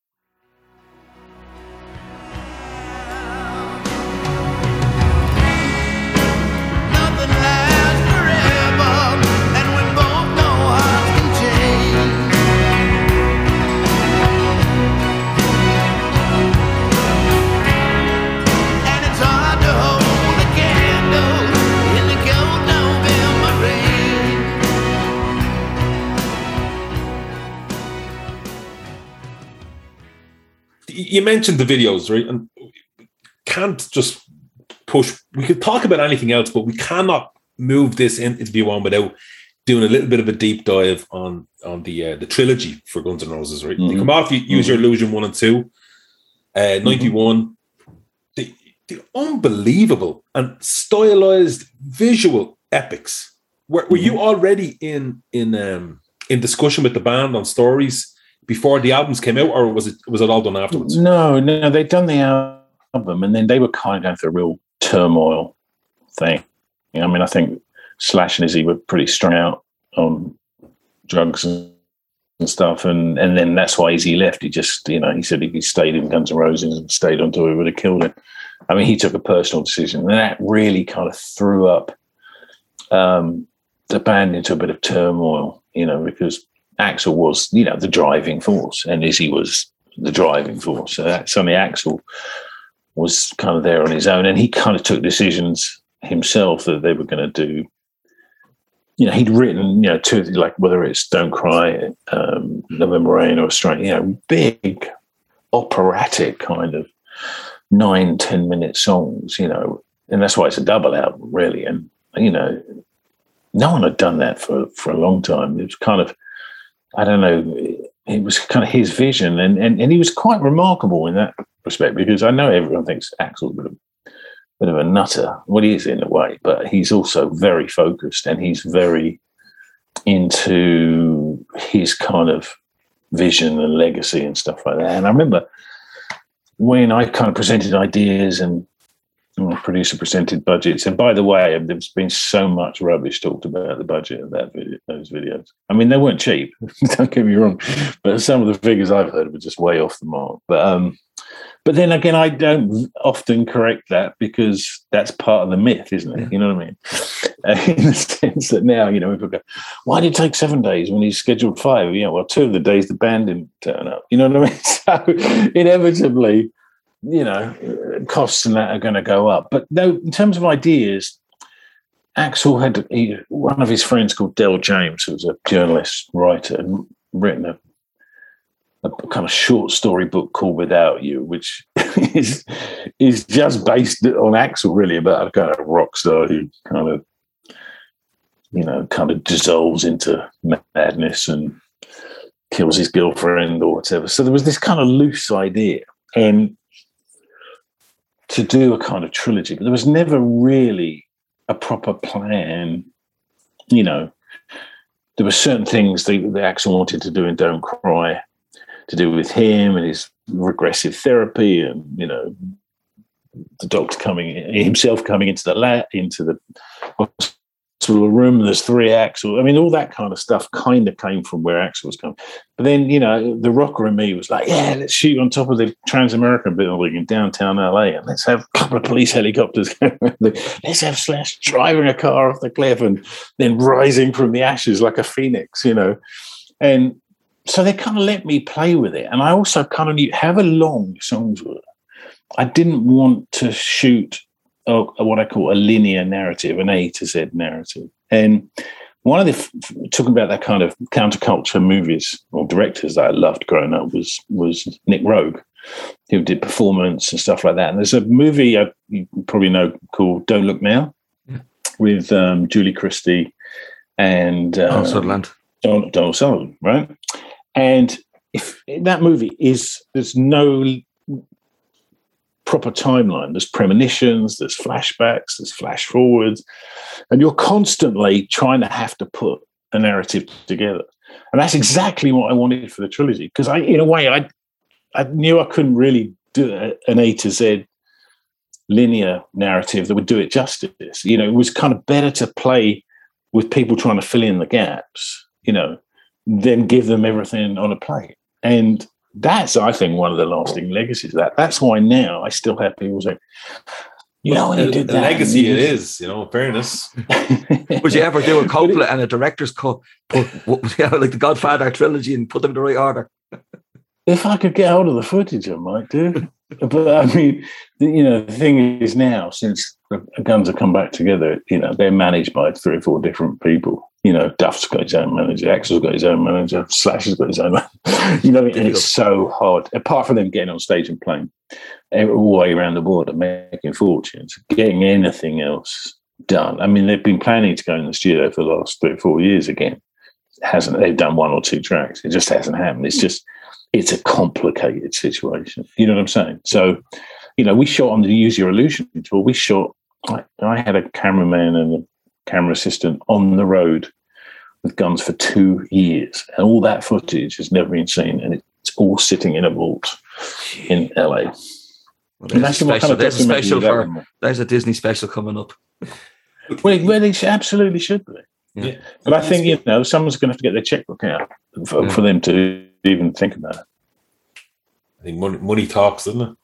Speaker 2: you mentioned the videos, right? And can't just push. We could talk about anything else, but we cannot move this interview on without doing a little bit of a deep dive on on the uh, the trilogy for Guns N' Roses. Right, they
Speaker 3: Mhm.
Speaker 2: come off. You use your illusion one and two. Uh, Ninety one. The the unbelievable and stylized visual epics. Were, were you already in in um in discussion with the band on stories before the albums came out, or was it was it all done afterwards?
Speaker 3: No, no, they'd done the album and then they were kind of going through a real turmoil thing. I mean, I think Slash and Izzy were pretty strung out on drugs and, stuff. And, and then that's why Izzy left. He just, you know, he said if he stayed in Guns N' Roses and stayed tour, it would have killed him. I mean, he took a personal decision and that really kind of threw up um, the band into a bit of turmoil, you know, because Axl was, you know, the driving force and Izzy was the driving force. So that suddenly Axl was kind of there on his own, and he kind of took decisions himself that they were going to do. You know, he'd written, you know, two like whether it's "Don't Cry," um, "November Rain," or "Australia," you know, big operatic kind of nine, ten minute songs. You know, and that's why it's a double album, really. And you know, no one had done that for for a long time. It was kind of, I don't know, it was kind of his vision, and and, and he was quite remarkable in that respect because I know everyone thinks Axl's a bit of, bit of a nutter. Well, he is in a way, but he's also very focused and he's very into his kind of vision and legacy and stuff like that. And I remember when I kind of presented ideas and producer presented budgets. And by the way, there's been so much rubbish talked about the budget of that video, those videos. I mean, they weren't cheap. [laughs] don't get me wrong, but some of the figures I've heard were just way off the mark. But um, but then again, I don't often correct that because that's part of the myth, isn't it? You know what I mean? [laughs] In the sense that now, you know, people go, "Why did it take seven days when he's scheduled five? You know, well, two of the days the band didn't turn up. You know what I mean? [laughs] So inevitably, you know, costs and that are going to go up. But no, in terms of ideas, Axl had he, one of his friends called Del James, who was a journalist, writer, and written a, a kind of short story book called Without You, which [laughs] is is just based on Axl, really, about a kind of rock star who kind of, you know, kind of dissolves into madness and kills his girlfriend or whatever. So there was this kind of loose idea. And to do a kind of trilogy, but there was never really a proper plan. You know, there were certain things that, that Axl wanted to do in Don't Cry to do with him and his regressive therapy and, you know, the doctor coming himself coming into the lab into the hospital room. And there's three Axl. I mean, all that kind of stuff kind of came from where Axl was coming. But then, you know, the rocker in me was like, yeah, let's shoot on top of the Trans-American building in downtown LA and let's have a couple of police helicopters. [laughs] let's have Slash driving a car off the cliff and then rising from the ashes like a phoenix, you know. And so they kind of let me play with it. And I also kind of knew however long songs were, I didn't want to shoot a, a- what I call a linear narrative, an A to Z narrative. And one of the talking about that kind of counterculture movies or directors that I loved growing up was was Nick Rogue, who did performance and stuff like that. And there's a movie I, you probably know called Don't Look Now,
Speaker 4: Yeah.
Speaker 3: with um, Julie Christie and
Speaker 4: Oh,
Speaker 3: uh,
Speaker 4: Sutherland.
Speaker 3: Donald, Donald Sullivan, right? And if that movie is there's no proper timeline. There's premonitions, there's flashbacks, there's flash forwards, and you're constantly trying to have to put a narrative together. And that's exactly what I wanted for the trilogy because I, in a way, I I knew I couldn't really do an A to Z linear narrative that would do it justice. You know, it was kind of better to play with people trying to fill in the gaps, you know, than give them everything on a plate. And that's, I think, one of the lasting legacies of that. That's why now I still have people say, you know, when
Speaker 2: a,
Speaker 3: you did
Speaker 2: a
Speaker 3: that.
Speaker 2: legacy
Speaker 3: and
Speaker 2: it
Speaker 3: you
Speaker 2: know, fairness.
Speaker 4: Would you ever do a
Speaker 3: But it-
Speaker 4: Coppola and a director's cut, put what- [laughs] yeah, like the Godfather trilogy, and put them in the right order?
Speaker 3: If I could get hold of the footage, I might do. [laughs] but I mean, the, you know, the thing is now, since the Guns have come back together, you know, they're managed by three or four different people. You know, Duff's got his own manager, Axl's got his own manager, Slash has got his own. Man- [laughs] you know, and it's so hard. Apart from them getting on stage and playing, all the way around the world and making fortunes, getting anything else done. I mean, they've been planning to go in the studio for the last three or four years again. Hasn't they've done one or two tracks? It just hasn't happened. It's just it's a complicated situation. You know what I'm saying? So, you know, we shot on the Use Your Illusion tour. We shot. I, I had a cameraman and a camera assistant on the road with guns for two years, and all that footage has never been seen, and it's all sitting in a vault in LA.
Speaker 4: Well, there's, a
Speaker 3: Imagine what
Speaker 4: special, there's a special for there's a Disney special coming up.
Speaker 3: Well, well, they absolutely should be.
Speaker 2: Yeah.
Speaker 3: But I think you know someone's going to have to get their checkbook out for,
Speaker 4: Yeah.
Speaker 3: for them to even think about it.
Speaker 2: I think money, money talks, doesn't it?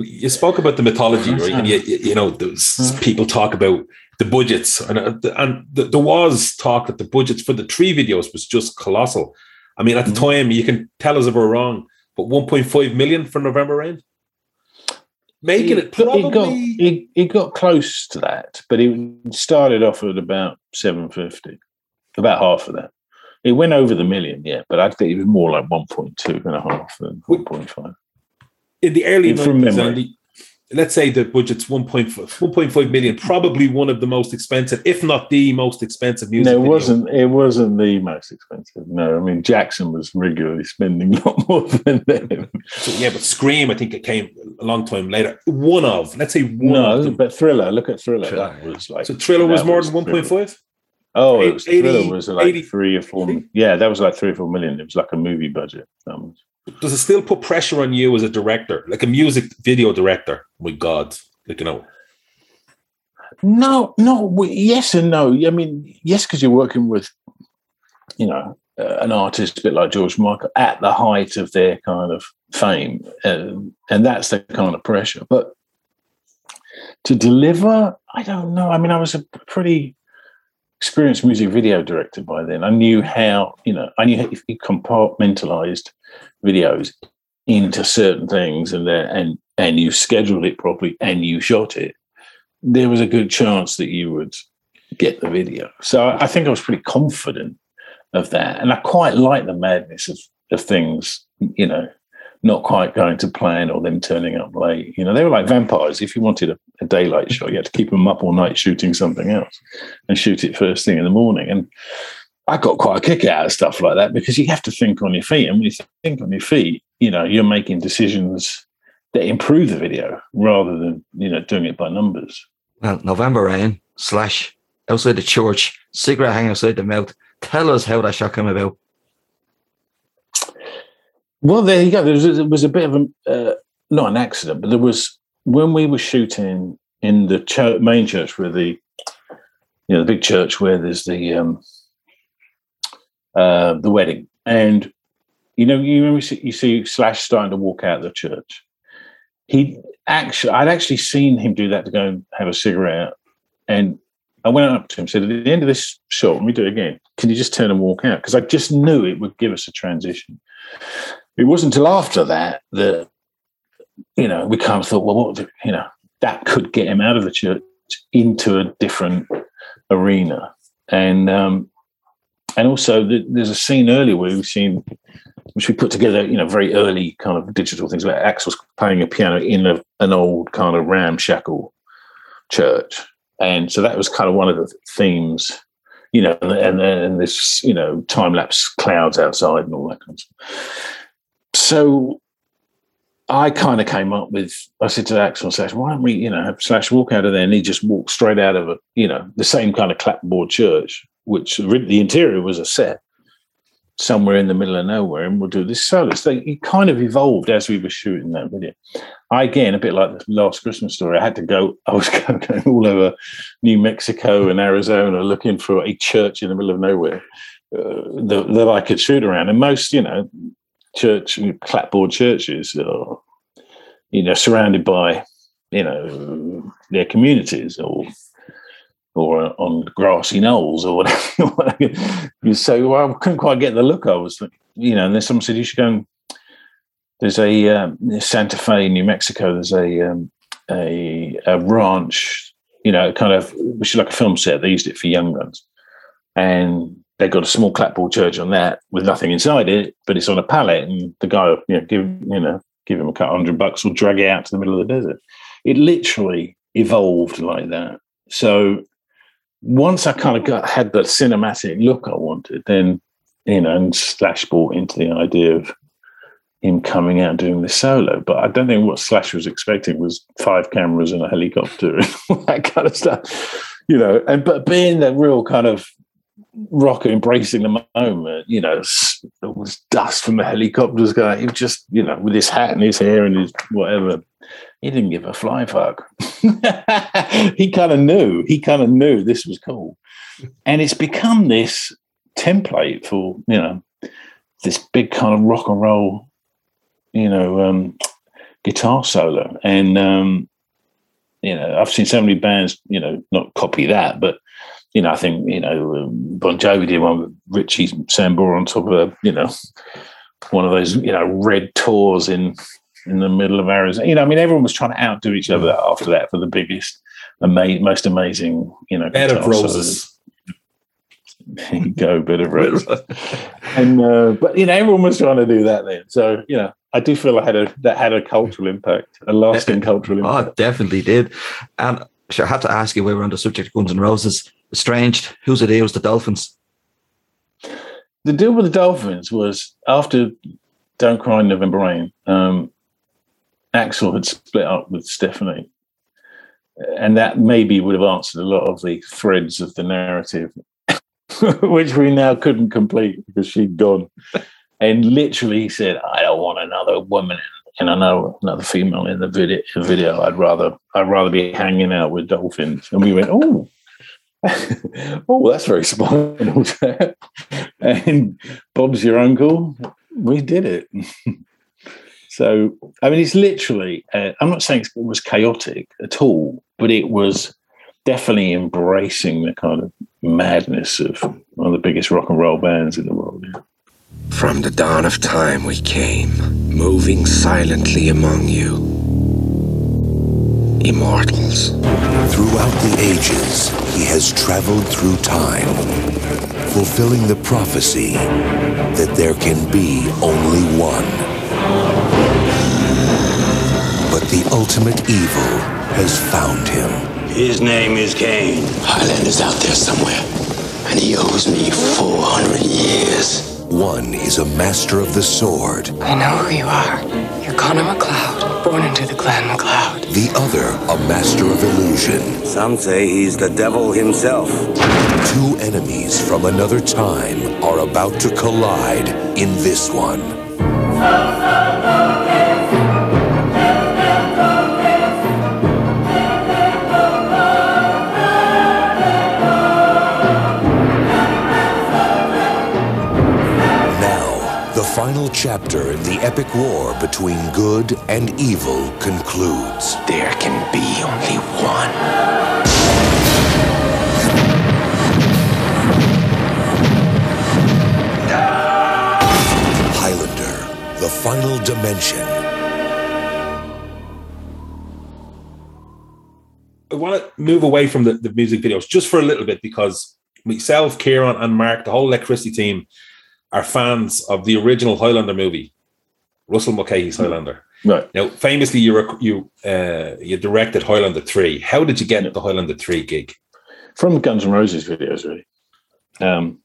Speaker 2: You spoke about the mythology, right? And you, you you know, there's people talk about the budgets, and uh, and th- there was talk that the budgets for the three videos was just colossal. I mean, at the time, you can tell us if we're wrong, but 1.5 million for November Rain, making it probably.
Speaker 3: It got it, it got close to that, but it started off at about seven fifty, about half of that. It went over the million, yeah, but I think it was more like 1.2 and a half than 1.5.
Speaker 2: in the early
Speaker 3: From
Speaker 2: 90s,
Speaker 3: memory.
Speaker 2: Andy, let's say the budget's 1.5, 1.5 million, probably one of the most expensive, if not the most expensive music.
Speaker 3: No, it
Speaker 2: video.
Speaker 3: wasn't. It wasn't the most expensive. No, I mean Jackson was regularly spending [laughs] a lot more than them.
Speaker 2: So, yeah, but Scream, I think it came a long time later. One of, let's say one
Speaker 3: No,
Speaker 2: them.
Speaker 3: but Thriller. Look at Thriller.
Speaker 4: Thriller.
Speaker 3: That was like
Speaker 2: So Thriller was more
Speaker 3: was
Speaker 2: than 1.5?
Speaker 3: Oh, it was,
Speaker 2: 80
Speaker 3: Thriller was like
Speaker 2: 80
Speaker 3: three or four. Yeah, that was like three or four million. It was like a movie budget. Um,
Speaker 2: Does it still put pressure on you as a director, like a music video director? My God, like, you know,
Speaker 3: no, no. Yes and no. I mean, yes, because you're working with, you know, uh, an artist a bit like George Michael at the height of their kind of fame, um, and that's the kind of pressure. But to deliver, I don't know. I mean, I was a pretty experienced music video director by then. I knew how, you know, I knew if you compartmentalized videos into certain things and there and and you scheduled it properly and you shot it, there was a good chance that you would get the video. So I think I was pretty confident of that. And I quite like the madness of, of things, you know, not quite going to plan or them turning up late. You know, they were like vampires. If you wanted a, a daylight mm. shot, you had to keep them up all night shooting something else and shoot it first thing in the morning. And I got quite a kick out of stuff like that because you have to think on your feet. And when you think on your feet, you know, you're making decisions that improve the video rather than, you know, doing it by numbers.
Speaker 4: Well, November Rain slash outside the church, cigarette hanging outside the mouth. Tell us how that shot came about.
Speaker 3: Well, there you go. There was, there was a bit of a, uh, not an accident, but there was, when we were shooting in the church, main church where the, you know, the big church where there's the, um, uh, the wedding. And, you know, you remember, you see- Slash starting to walk out of the church. He actually, I'd actually seen him do that to go and have a cigarette. And I went up to him and said, at the end of this shot, let me do it again, can you just turn and walk out? Because I just knew it would give us a transition. It wasn't until after that that, you know, we kind of thought, well, what, the- you know, that could get him out of the church into a different arena. And, um, and also th- there's a scene earlier where we've seen, which we put together, you know, very early kind of digital things where Axl's playing a piano in a, an old kind of ramshackle church. And so that was kind of one of the themes, you know, and, and, and this, you know, time lapse clouds outside and all that kind of stuff. So I kind of came up with, I said to Axl Slash, why don't we, you know, have Slash walk out of there and he just walked straight out of a, you know, the same kind of clapboard church, which the interior was a set somewhere in the middle of nowhere and we'll do this solo. So it kind of evolved as we were shooting that video. I, again, a bit like the last Christmas story, I had to go, [laughs] I was going all over New Mexico and Arizona looking for a church in the middle of nowhere uh, that, that I could shoot around. And most, you know, church, clapboard churches you know, surrounded by, you know, their communities or or on grassy knolls or whatever. [laughs] you say, well, I couldn't quite get the look I was, you know, and then someone said, you should go and there's a um, Santa Fe, New Mexico. There's a um, a, a ranch, you know, kind of which is like a film set. They used it for young guns, and they got a small clapboard church on that with nothing inside it, but it's on a pallet. And the guy, you know, give you know, give him a couple hundred bucks or drag it out to the middle of the desert. It literally evolved like that. So once I kind of got had the cinematic look I wanted, then you know, and Slash bought into the idea of him coming out doing the solo. But I don't think what Slash was expecting was five cameras and a helicopter [laughs] and all that kind of stuff. You know, and but being the real kind of rocker embracing the moment, you know, there was dust from the helicopters going. He was just, you know, with his hat and his hair and his whatever. He didn't give a fly fuck. [laughs] he kind of knew. He kind of knew this was cool, and it's become this template for you know this big kind of rock and roll, you know, um, guitar solo. And um, you know, I've seen so many bands, you know, not copy that, but you know, I think you know, um, Bon Jovi did one with Richie Sambora on top of a, you know, one of those, you know, red tours in in the middle of Arizona. You know, I mean, everyone was trying to outdo each other after that for the biggest, ama- most amazing, you know,
Speaker 2: Bed of roses. [laughs]
Speaker 3: There you go, bit of roses. [laughs] and uh, but you know, everyone was trying to do that then. So you know, I do feel I had a that had a cultural impact, a lasting cultural
Speaker 4: Oh,
Speaker 3: impact.
Speaker 4: it definitely did. And sure, I have to ask you we were on the subject of Guns and Roses. Estranged. Who's it? It was the Dolphins.
Speaker 3: The deal with the Dolphins was after "Don't Cry November Rain." Um, Axl had split up with Stephanie, and that maybe would have answered a lot of the threads of the narrative, [laughs] which we now couldn't complete because she'd gone. And literally, he said, "I don't want another woman and another another female in the video. Video, I'd rather I'd rather be hanging out with dolphins." And we went, "Oh." [laughs] oh, that's very spinal. and Bob's your uncle. We did it. [laughs] so, I mean, it's literally, uh, I'm not saying it was chaotic at all, but it was definitely embracing the kind of madness of one of the biggest rock and roll bands in the world.
Speaker 6: From the dawn of time we came, moving silently among you. Immortals.
Speaker 7: Throughout the ages, he has traveled through time, fulfilling the prophecy that there can be only one. But the ultimate evil has found him.
Speaker 8: His name is Kane.
Speaker 6: Highlander's out there somewhere, and he owes me 400 years.
Speaker 7: One is a master of the sword,
Speaker 9: I know who you are. You're Connor MacLeod, born into the clan MacLeod.
Speaker 7: the other a master of illusion.
Speaker 8: Some say he's the devil himself.
Speaker 7: Two enemies from another time are about to collide in this one. Final chapter in the epic war between good and evil concludes.
Speaker 6: There can be only one.
Speaker 7: Highlander, the final dimension.
Speaker 2: I want to move away from the, the music videos just for a little bit because myself, Kieran, and Mark, the whole Electricity team, are fans of the original Highlander movie, Russell Mulcahy's Highlander.
Speaker 3: Right.
Speaker 2: Now, famously, you rec- you uh, you directed Highlander three. How did you get the Highlander three gig?
Speaker 3: From Guns N' Roses videos, really. Um,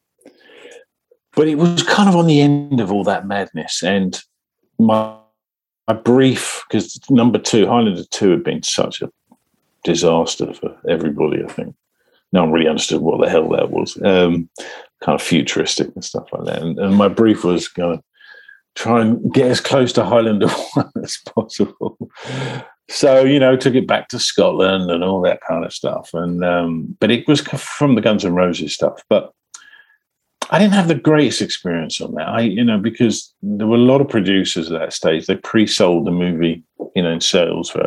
Speaker 3: but it was kind of on the end of all that madness. And my, my brief, because number two, Highlander 2 had been such a disaster for everybody, I think. No one really understood what the hell that was. Um, kind of futuristic and stuff like that. And, and my brief was going to try and get as close to Highlander [laughs] 1 as possible. So, you know, took it back to Scotland and all that kind of stuff. And, um, but it was from the Guns and Roses stuff. But I didn't have the greatest experience on that. I, you know, because there were a lot of producers at that stage. They pre-sold the movie, you know, in sales for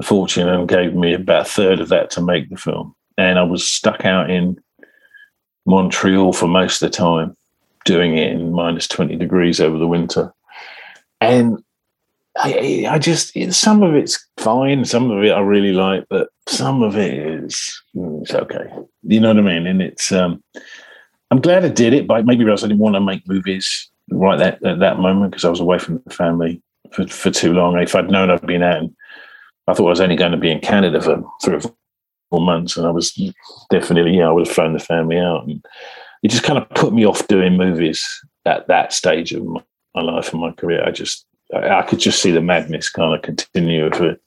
Speaker 3: a fortune and gave me about a third of that to make the film. And I was stuck out in Montreal for most of the time, doing it in minus 20 degrees over the winter. And I, I just, some of it's fine, some of it I really like, but some of it is, mm, it's okay. You know what I mean? And it's, um, I'm glad I did it, but maybe because I didn't want to make movies right that at that moment because I was away from the family for, for too long. If I'd known I'd been out, and I thought I was only going to be in Canada for three or months, and I was definitely, yeah, I would have thrown the family out. And it just kind of put me off doing movies at that stage of my, life and my career. I just, I, I could just see the madness kind of continue if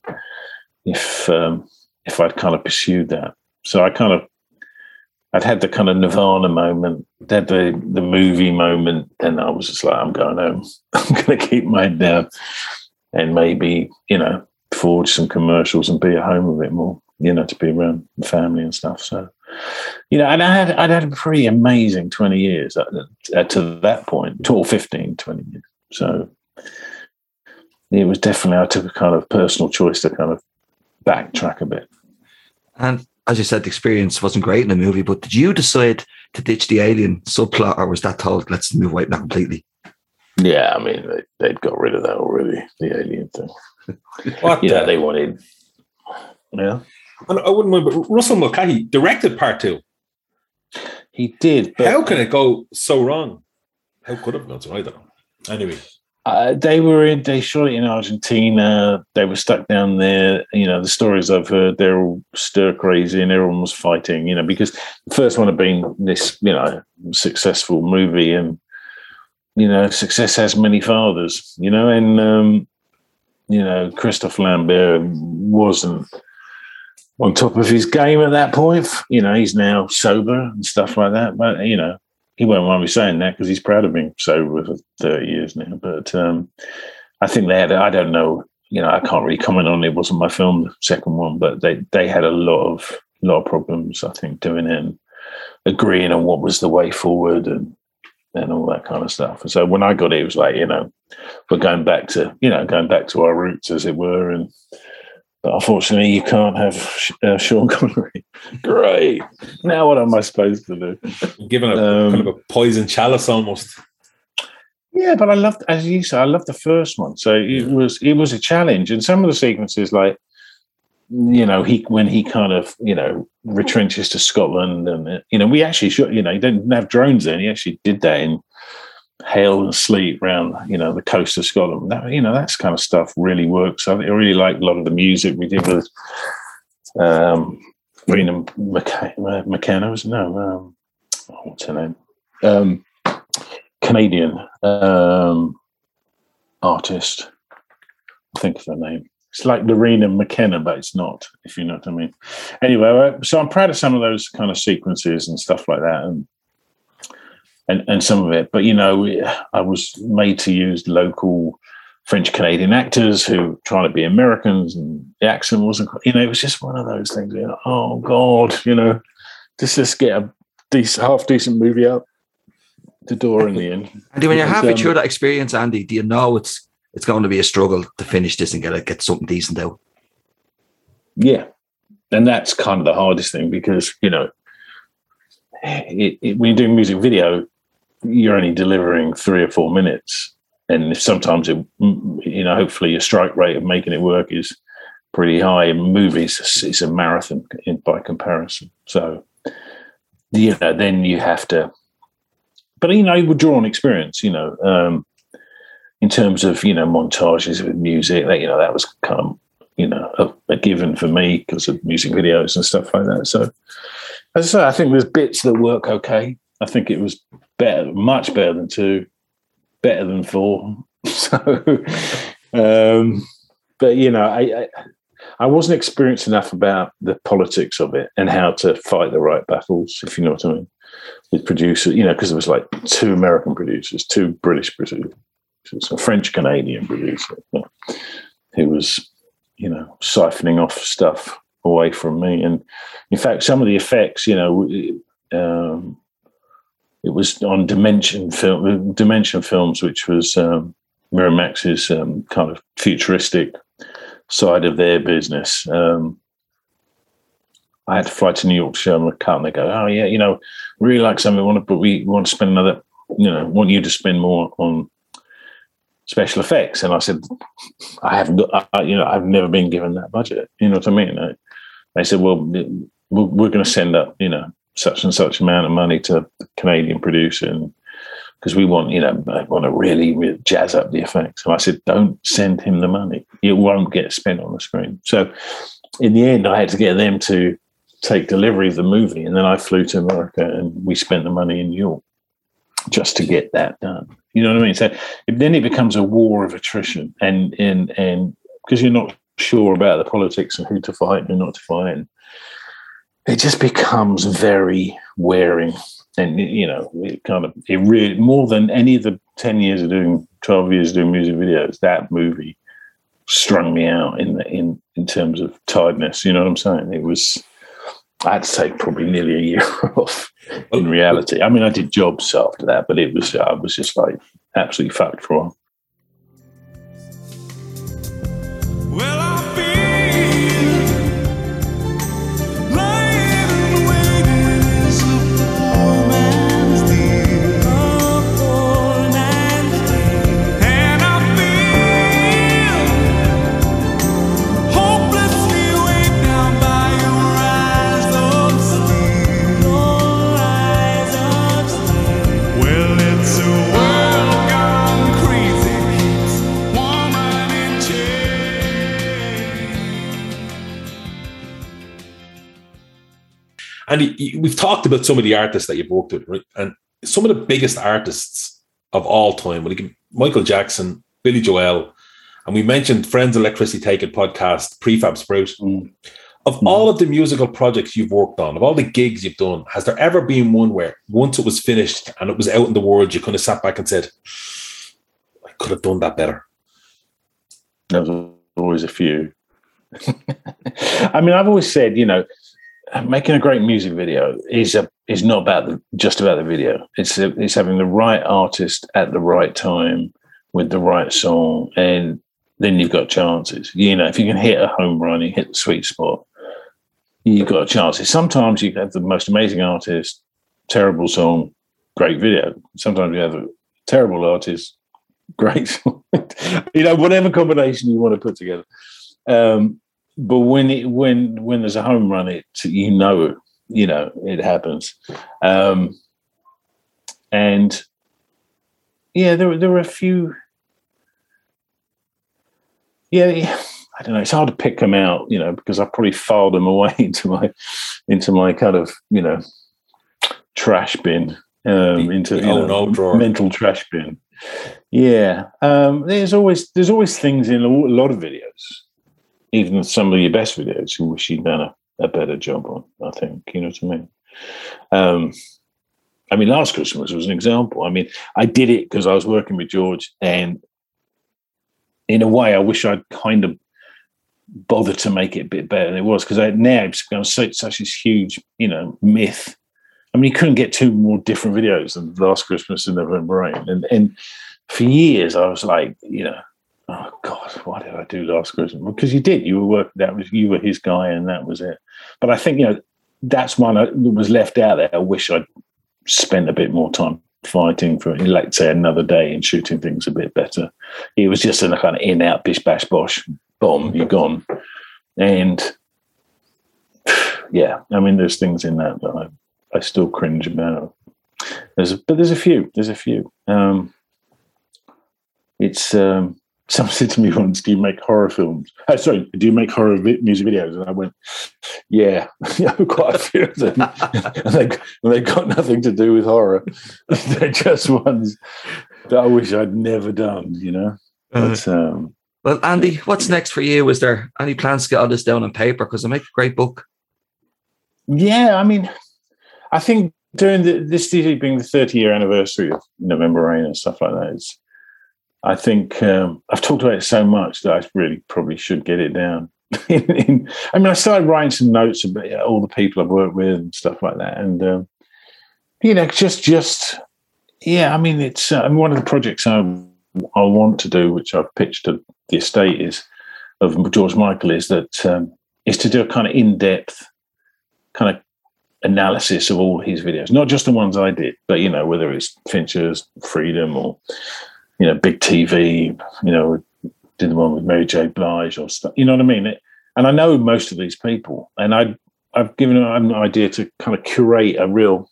Speaker 3: if um, if I'd kind of pursued that. So I kind of I'd had the kind of Nirvana moment, had the the movie moment, and I was just like, I'm going home. [laughs] I'm going to keep my head down, and maybe you know forge some commercials and be at home a bit more. You know, to be around family and stuff. So, you know, and I had I'd had a pretty amazing 20 years at, at, to that point, or 15, 20 years. So it was definitely I took a kind of personal choice to kind of backtrack a bit.
Speaker 4: And as you said, the experience wasn't great in the movie, but did you decide to ditch the alien subplot or was that told, let's move away from that completely?
Speaker 3: Yeah, I mean, they, they'd got rid of that already, the alien thing. [laughs]
Speaker 2: What
Speaker 3: Yeah,
Speaker 2: the-
Speaker 3: they wanted. Yeah,
Speaker 2: And I wouldn't mind, but Russell Mulcahy directed part two.
Speaker 3: he did. But
Speaker 2: How can it go so wrong? How could it have gone so wrong? I don't know. Anyway,
Speaker 3: uh, they were in, they shot it in Argentina. They were stuck down there. You know, the stories I've heard, they're all stir crazy and everyone was fighting, you know, because the first one had been this, you know, successful movie and, you know, success has many fathers, you know, and, um, you know, Christophe Lambert wasn't on top of his game at that point. You know, he's now sober and stuff like that. But, you know, he won't mind me saying that because he's proud of being sober for 30 years now. But um, I think they had, I don't know, you know, I can't really comment on it. It wasn't my film, the second one, but they, they had a lot of, lot of problems, I think, doing it and agreeing on what was the way forward and, and all that kind of stuff. And so when I got it, it was like, you know, we're going back to, you know, going back to our roots, as it were. And, but unfortunately, you can't have uh, Sean Connery. [laughs] Great. Now, what am I supposed to do?
Speaker 2: given a
Speaker 3: Um,
Speaker 2: kind of a poison chalice almost.
Speaker 3: Yeah, but I loved, as you said, I loved the first one. So it was it was a challenge, and some of the sequences, like you know, he when he kind of you know retrenches to Scotland, and uh, you know, we actually shot. You know, he didn't have drones then. He actually did that in hail and sleet around you know the coast of Scotland. That, you know, that's kind of stuff really works. I, really like a lot of the music we did with um, Rena McKenna. Was no, um, what's her name? Um, Canadian um, artist. I think of her name. It's like Lorena McKenna, but it's not, if you know what I mean. Anyway, uh, so I'm proud of some of those kind of sequences and stuff like that, and and, and some of it. But you know, I was made to use local French Canadian actors who trying to be Americans, and the accent wasn't. quite- You know, it was just one of those things. You know, oh God, you know, just just get a decent, half decent movie out the door in the end. [laughs]
Speaker 4: And when you're halfway
Speaker 3: um,
Speaker 4: through that experience, Andy, do you know it's it's going to be a struggle to finish this and get a, get something decent out?
Speaker 3: Yeah, and that's kind of the hardest thing because you know, it, it, when you're doing music video, you're only delivering three or four minutes, and sometimes it, you know, hopefully your strike rate of making it work is pretty high. In movies, it's, it's a marathon in, by comparison. So, you know, then you have to. But you know, you would draw on experience. You know, um, in terms of you know montages with music, that you know that was kind of you know a, a given for me because of music videos and stuff like that. So, as I say, I think there's bits that work okay. I think it was better, much better than two, better than four. [laughs] So, um, but you know, I, I I wasn't experienced enough about the politics of it and how to fight the right battles, if you know what I mean, with producers. You know, because it was like two American producers, two British producers, a French Canadian producer who was, you know, siphoning off stuff away from me. And in fact, some of the effects, you know, um, it was on Dimension film, Dimension Films, which was um, Miramax's um, kind of futuristic side of their business. Um, I had to fly to New York to show them a cut, and they go, "Oh yeah, you know, really like something, want to, but we want to spend another, you know, want you to spend more on special effects." And I said, "I haven't, got, I, you know, I've never been given that budget. You know what I mean?" They said, "Well, we're going to send up, you know, such and such amount of money to Canadian producer, because we want, you know, I want to really, really jazz up the effects. And I said, don't send him the money. It won't get spent on the screen. So in the end, I had to get them to take delivery of the movie. And then I flew to America and we spent the money in New York just to get that done. You know what I mean? So then it becomes a war of attrition and, and, and because you're not sure about the politics and who to fight and who not to fight. And it just becomes very wearing and you know it kind of it really more than any of the 10 years of doing 12 years of doing music videos that movie strung me out in the, in in terms of tiredness you know what i'm saying? It was i had to take probably nearly a year [laughs] off in reality. I mean i did jobs after that but it was i was just like absolutely fucked for a while
Speaker 5: And
Speaker 2: we've talked about some of the artists that you've worked with, right? And some of the biggest artists of all time, can, Michael Jackson, Billy Joel, and we mentioned Friends Electricity Taken podcast, Prefab Sprout.
Speaker 3: Mm.
Speaker 2: Of all of the musical projects you've worked on, of all the gigs you've done, has there ever been one where once it was finished and it was out in the world, you kind of sat back and said, I could have done that better?
Speaker 3: There's always a few. [laughs] I mean, I've always said, you know, making a great music video is a, is not about the, just about the video. It's it's having the right artist at the right time with the right song, and then you've got chances. You know, if you can hit a home run, you hit the sweet spot, you've got chances. Sometimes you have the most amazing artist, terrible song, great video. Sometimes you have a terrible artist, great [laughs] song. you know, whatever combination you want to put together. Um, but when it when when there's a home run, it you know you know it happens, um, and yeah, there were there were a few. Yeah, I don't know. It's hard to pick them out, you know, because I probably filed them away [laughs] into my into my kind of you know trash bin, um, into
Speaker 2: the oh
Speaker 3: know,
Speaker 2: no drawer.
Speaker 3: mental trash bin. Yeah, um, there's always there's always things in a lot of videos, even some of your best videos, you wish you'd done a, a better job on. I think you know what I mean. Um, I mean, last Christmas was an example. I mean, I did it because I was working with George, and in a way, I wish I'd kind of bothered to make it a bit better than it was because I now it's become such such this huge, you know, myth. I mean, you couldn't get two more different videos than Last Christmas and November Rain, and and for years I was like, you know, oh God, why did I do Last Christmas? Because you did, you were working. That was you were his guy, and that was it. But I think you know that's one that was left out there. I wish I'd spent a bit more time fighting for, like, say, another day and shooting things a bit better. It was just a kind of in out, bish bash bosh, bomb, you're [laughs] gone. And yeah, I mean, there's things in that that I, I still cringe about. There's, but there's a few. There's a few. Um, it's um, someone said to me once, "Do you make horror films?" Oh, sorry, do you make horror vi- music videos? And I went, "Yeah, [laughs] quite a few of them." [laughs] and they and they got nothing to do with horror. [laughs] They're just ones that I wish I'd never done. You know. But, um,
Speaker 4: Well, Andy, what's next for you? Is there any plans to get all this down on paper? Because I make a great book.
Speaker 3: Yeah, I mean, I think during the, this being the 30 year anniversary of November Rain and stuff like that, it's, I think um, I've talked about it so much that I really probably should get it down. [laughs] I mean, I started writing some notes about all the people I've worked with and stuff like that, and um, you know, just just yeah. I mean, it's uh, I mean, one of the projects I I want to do, which I've pitched to the estate, is of George Michael, is that um, is to do a kind of in depth kind of analysis of all his videos, not just the ones I did, but you know, whether it's Fincher's Freedom or you know, Big TV, you know, did the one with Mary J. Blige or stuff. You know what I mean? It, and I know most of these people, and I I've given an idea to kind of curate a real,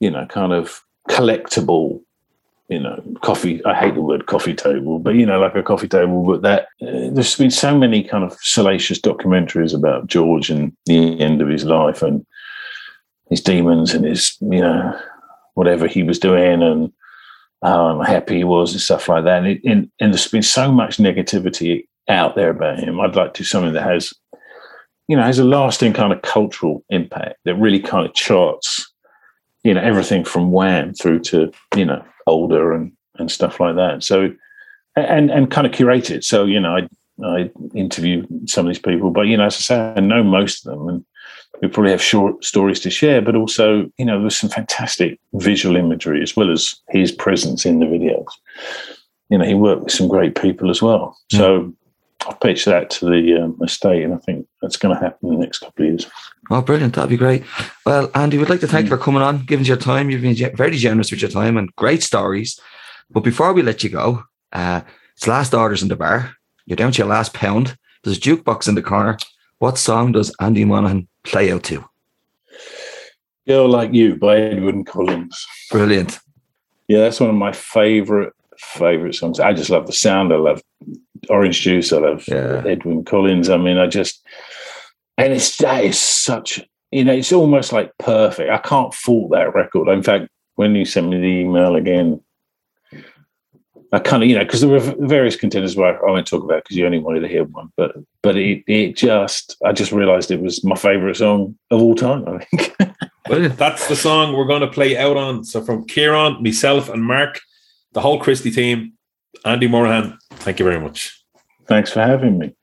Speaker 3: you know, kind of collectible you know, coffee. I hate the word coffee table, but you know, like a coffee table. But that uh, there's been so many kind of salacious documentaries about George and the end of his life and his demons and his, you know, whatever he was doing and how happy he was and stuff like that. And, it, and, and there's been so much negativity out there about him. I'd like to do something that has, you know, has a lasting kind of cultural impact that really kind of charts, you know, everything from Wham through to, you know, older and, and stuff like that. So, and, and kind of curate it. So, you know, I, I interview some of these people, but, you know, as I say, I know most of them and we probably have short stories to share, but also, you know, there's some fantastic visual imagery as well as his presence in the videos. You know, he worked with some great people as well. So I've pitched that to the um, estate, and I think that's going to happen in the next couple of years.
Speaker 4: Oh, brilliant. That'd be great. Well, Andy, we'd like to thank you for coming on, giving us your time. You've been very generous with your time and great stories. But before we let you go, uh, it's last orders in the bar. You're down to your last pound. There's a jukebox in the corner. What song does Andy Morahan play out to?
Speaker 3: Girl Like You by Edwyn Collins.
Speaker 4: Brilliant.
Speaker 3: Yeah, that's one of my favorite favorite songs. I just love the sound. I love Orange Juice. I love
Speaker 4: Yeah.
Speaker 3: Edwyn Collins. I mean, I just and it's that is such you know, it's almost like perfect. I can't fault that record. In fact, when you sent me the email again, I kind of you know because there were various contenders where I won't talk about because you only wanted to hear one, but but it it just I just realised it was my favourite song of all time. I think. [laughs]
Speaker 4: Brilliant.
Speaker 2: That's the song we're going to play out on. So from Kieran, myself, and Mark, the whole Christy team, Andy Morahan, thank you very much.
Speaker 3: Thanks for having me.